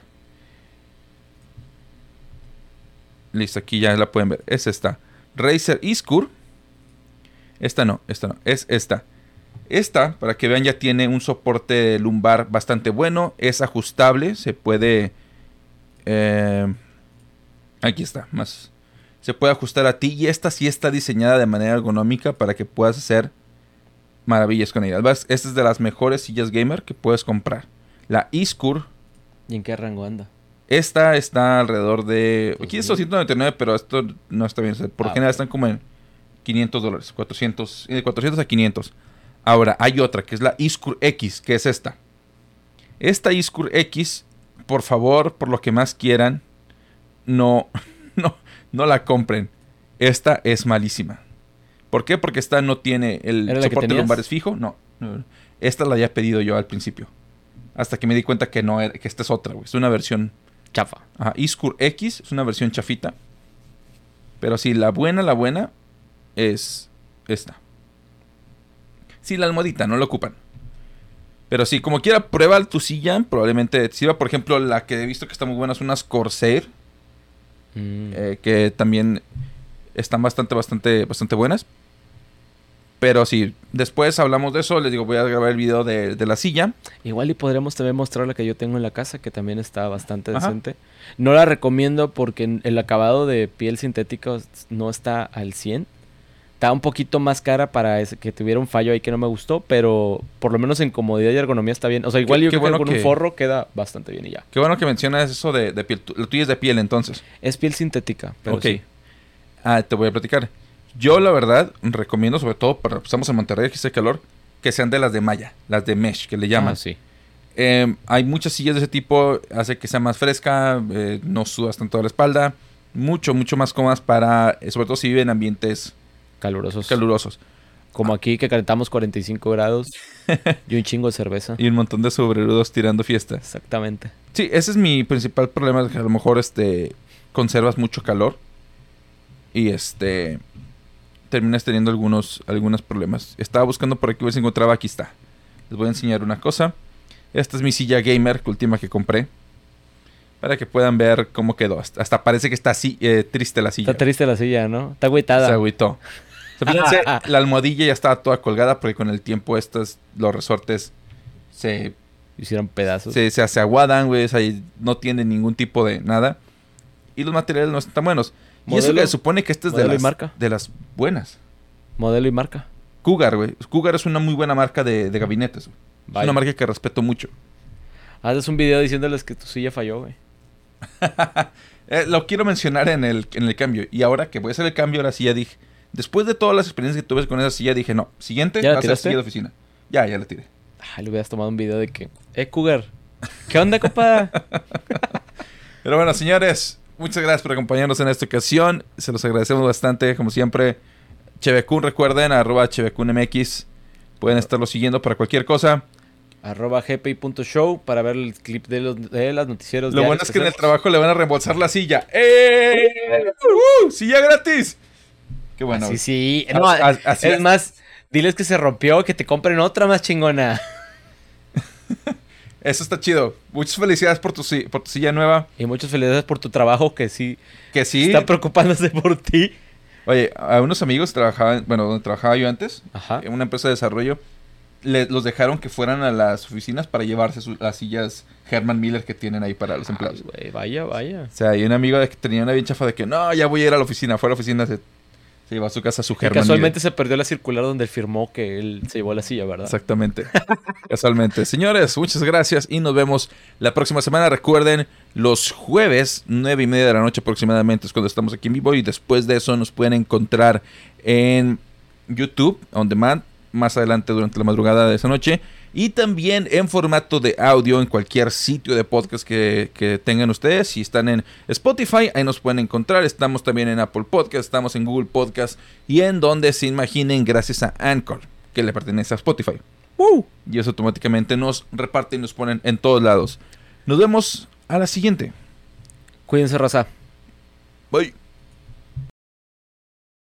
Listo, aquí ya la pueden ver. Es esta. Razer Iskur. Esta no, esta no. Es esta. Esta, para que vean, ya tiene un soporte lumbar bastante bueno. Es ajustable. Se puede... eh, aquí está, más. Se puede ajustar a ti. Y esta sí está diseñada de manera ergonómica para que puedas hacer maravillas con ella. Vas- Esta es de las mejores sillas gamer que puedes comprar. La Iskur. ¿Y en qué rango anda? Esta está alrededor de. Aquí es mil. 299, pero esto no está bien. Por Ah, general están como en 500 dólares. 400. y De 400 a 500. Ahora, hay otra que es la Iskur X, que es esta. Esta Iskur X, por favor, por lo que más quieran, no, no, no la compren. Esta es malísima. ¿Por qué? Porque esta no tiene el ¿Era la que soporte lumbar es fijo. No, no. Esta la había pedido yo al principio. Hasta que me di cuenta que no era, que esta es otra, güey. Es una versión Chafa. Ajá, Iskur X es una versión chafita. Pero sí, la buena, la buena es esta. Sí, la almohadita, no la ocupan. Pero sí, como quiera, prueba tu silla. Probablemente te sirva. Por ejemplo, la que he visto que está muy buena son unas Corsair. Mm. eh, que también están bastante, bastante, bastante buenas. Pero sí, después hablamos de eso. Les digo, voy a grabar el video de, de la silla. Igual y podríamos también mostrar la que yo tengo en la casa, que también está bastante Ajá. decente. No la recomiendo porque el acabado de piel sintética no está al 100. Está un poquito más cara para ese- que tuviera un fallo ahí que no me gustó, pero por lo menos en comodidad y ergonomía está bien. O sea, igual Qué- yo qué creo bueno que con un forro queda bastante bien y ya. Qué bueno que mencionas eso de, de piel. Lo tuyo es de piel, entonces. Es piel sintética, pero ok. sí. Ah, te voy a platicar. Yo, la verdad, recomiendo, sobre todo para estamos en Monterrey, aquí hace calor, que sean de las de malla, las de mesh, que le llaman. Ah, sí. Eh, hay muchas sillas de ese tipo, hace que sea más fresca, eh, no sudas tanto de la espalda, mucho, mucho más cómodas para, eh, sobre todo si viven en ambientes Calurosos. calurosos. Como aquí que calentamos 45 grados y un chingo de cerveza. Y un montón de sobrerudos tirando fiesta. Exactamente. Sí, ese es mi principal problema, que a lo mejor este conservas mucho calor y este terminas teniendo algunos algunos problemas. Estaba buscando por aquí ver si encontraba, aquí está. Les voy a enseñar una cosa. Esta es mi silla gamer, que última que compré. Para que puedan ver cómo quedó. Hasta, hasta parece que está así, eh, triste la silla. Está triste la silla, ¿no? Está agüitada. Se agüitó. O sea, fíjense, la almohadilla ya estaba toda colgada porque con el tiempo estos, los resortes se, Hicieron pedazos. se, se, se aguadan, güey. o sea, no tienen ningún tipo de nada. Y los materiales no están tan buenos. Y eso que se supone que esta es de las, marca. de las buenas. Modelo y marca. Cougar, güey. Cougar es una muy buena marca de, de gabinetes. güey. Es una marca que respeto mucho. Haces un video diciéndoles que tu silla falló, güey. Eh, lo quiero mencionar en el, en el cambio. Y ahora que voy a hacer el cambio, ahora sí ya dije. Después de todas las experiencias que tuve con esa silla, dije, no, siguiente ¿Ya la tiraste? silla de oficina. Ya, ya la tiré. Ah, le hubieras tomado un video de que... Eh, Cougar. ¿Qué onda, compa? Pero bueno, señores, muchas gracias por acompañarnos en esta ocasión. Se los agradecemos bastante, como siempre. Chevecun, recuerden, arroba CheveCunMX. Pueden estarlo siguiendo para cualquier cosa. Arroba gpi.show para ver el clip de los, de las noticieros. Lo bueno es que en el trabajo le van a reembolsar la silla. ¡Eh! ¡Uh! ¡Silla gratis! Qué bueno. Sí. Así- No, así es es. más, diles que se rompió, que te compren otra más chingona. Eso está chido. Muchas felicidades por tu, por tu silla nueva. Y muchas felicidades por tu trabajo, que sí, Que sí. está preocupándose por ti. Oye, a unos amigos trabajaban, bueno, donde trabajaba yo antes, Ajá. en una empresa de desarrollo, le- los dejaron que fueran a las oficinas para llevarse sus- las sillas Herman Miller que tienen ahí para los empleados. Ay, vaya, vaya. O sea, hay un amigo que tenía una bien chafa de que no, ya voy a ir a la oficina. Fue a la oficina, se, se llevó a su casa su Que Herman casualmente se perdió la circular donde él firmó que él se llevó la silla. ¿verdad? Exactamente. Casualmente. Señores, muchas gracias y nos vemos la próxima semana. Recuerden, los jueves, nueve y media de la noche aproximadamente es cuando estamos aquí en vivo y después de eso nos pueden encontrar en YouTube, on demand, más adelante durante la madrugada de esa noche. Y también en formato de audio en cualquier sitio de podcast que, que tengan ustedes. Si están en Spotify, ahí nos pueden encontrar. Estamos también en Apple Podcast, estamos en Google Podcast y en donde se imaginen gracias a Anchor, que le pertenece a Spotify. ¡Uh! Y eso automáticamente nos reparte y nos ponen en todos lados. Nos vemos a la siguiente. Cuídense, raza. Bye.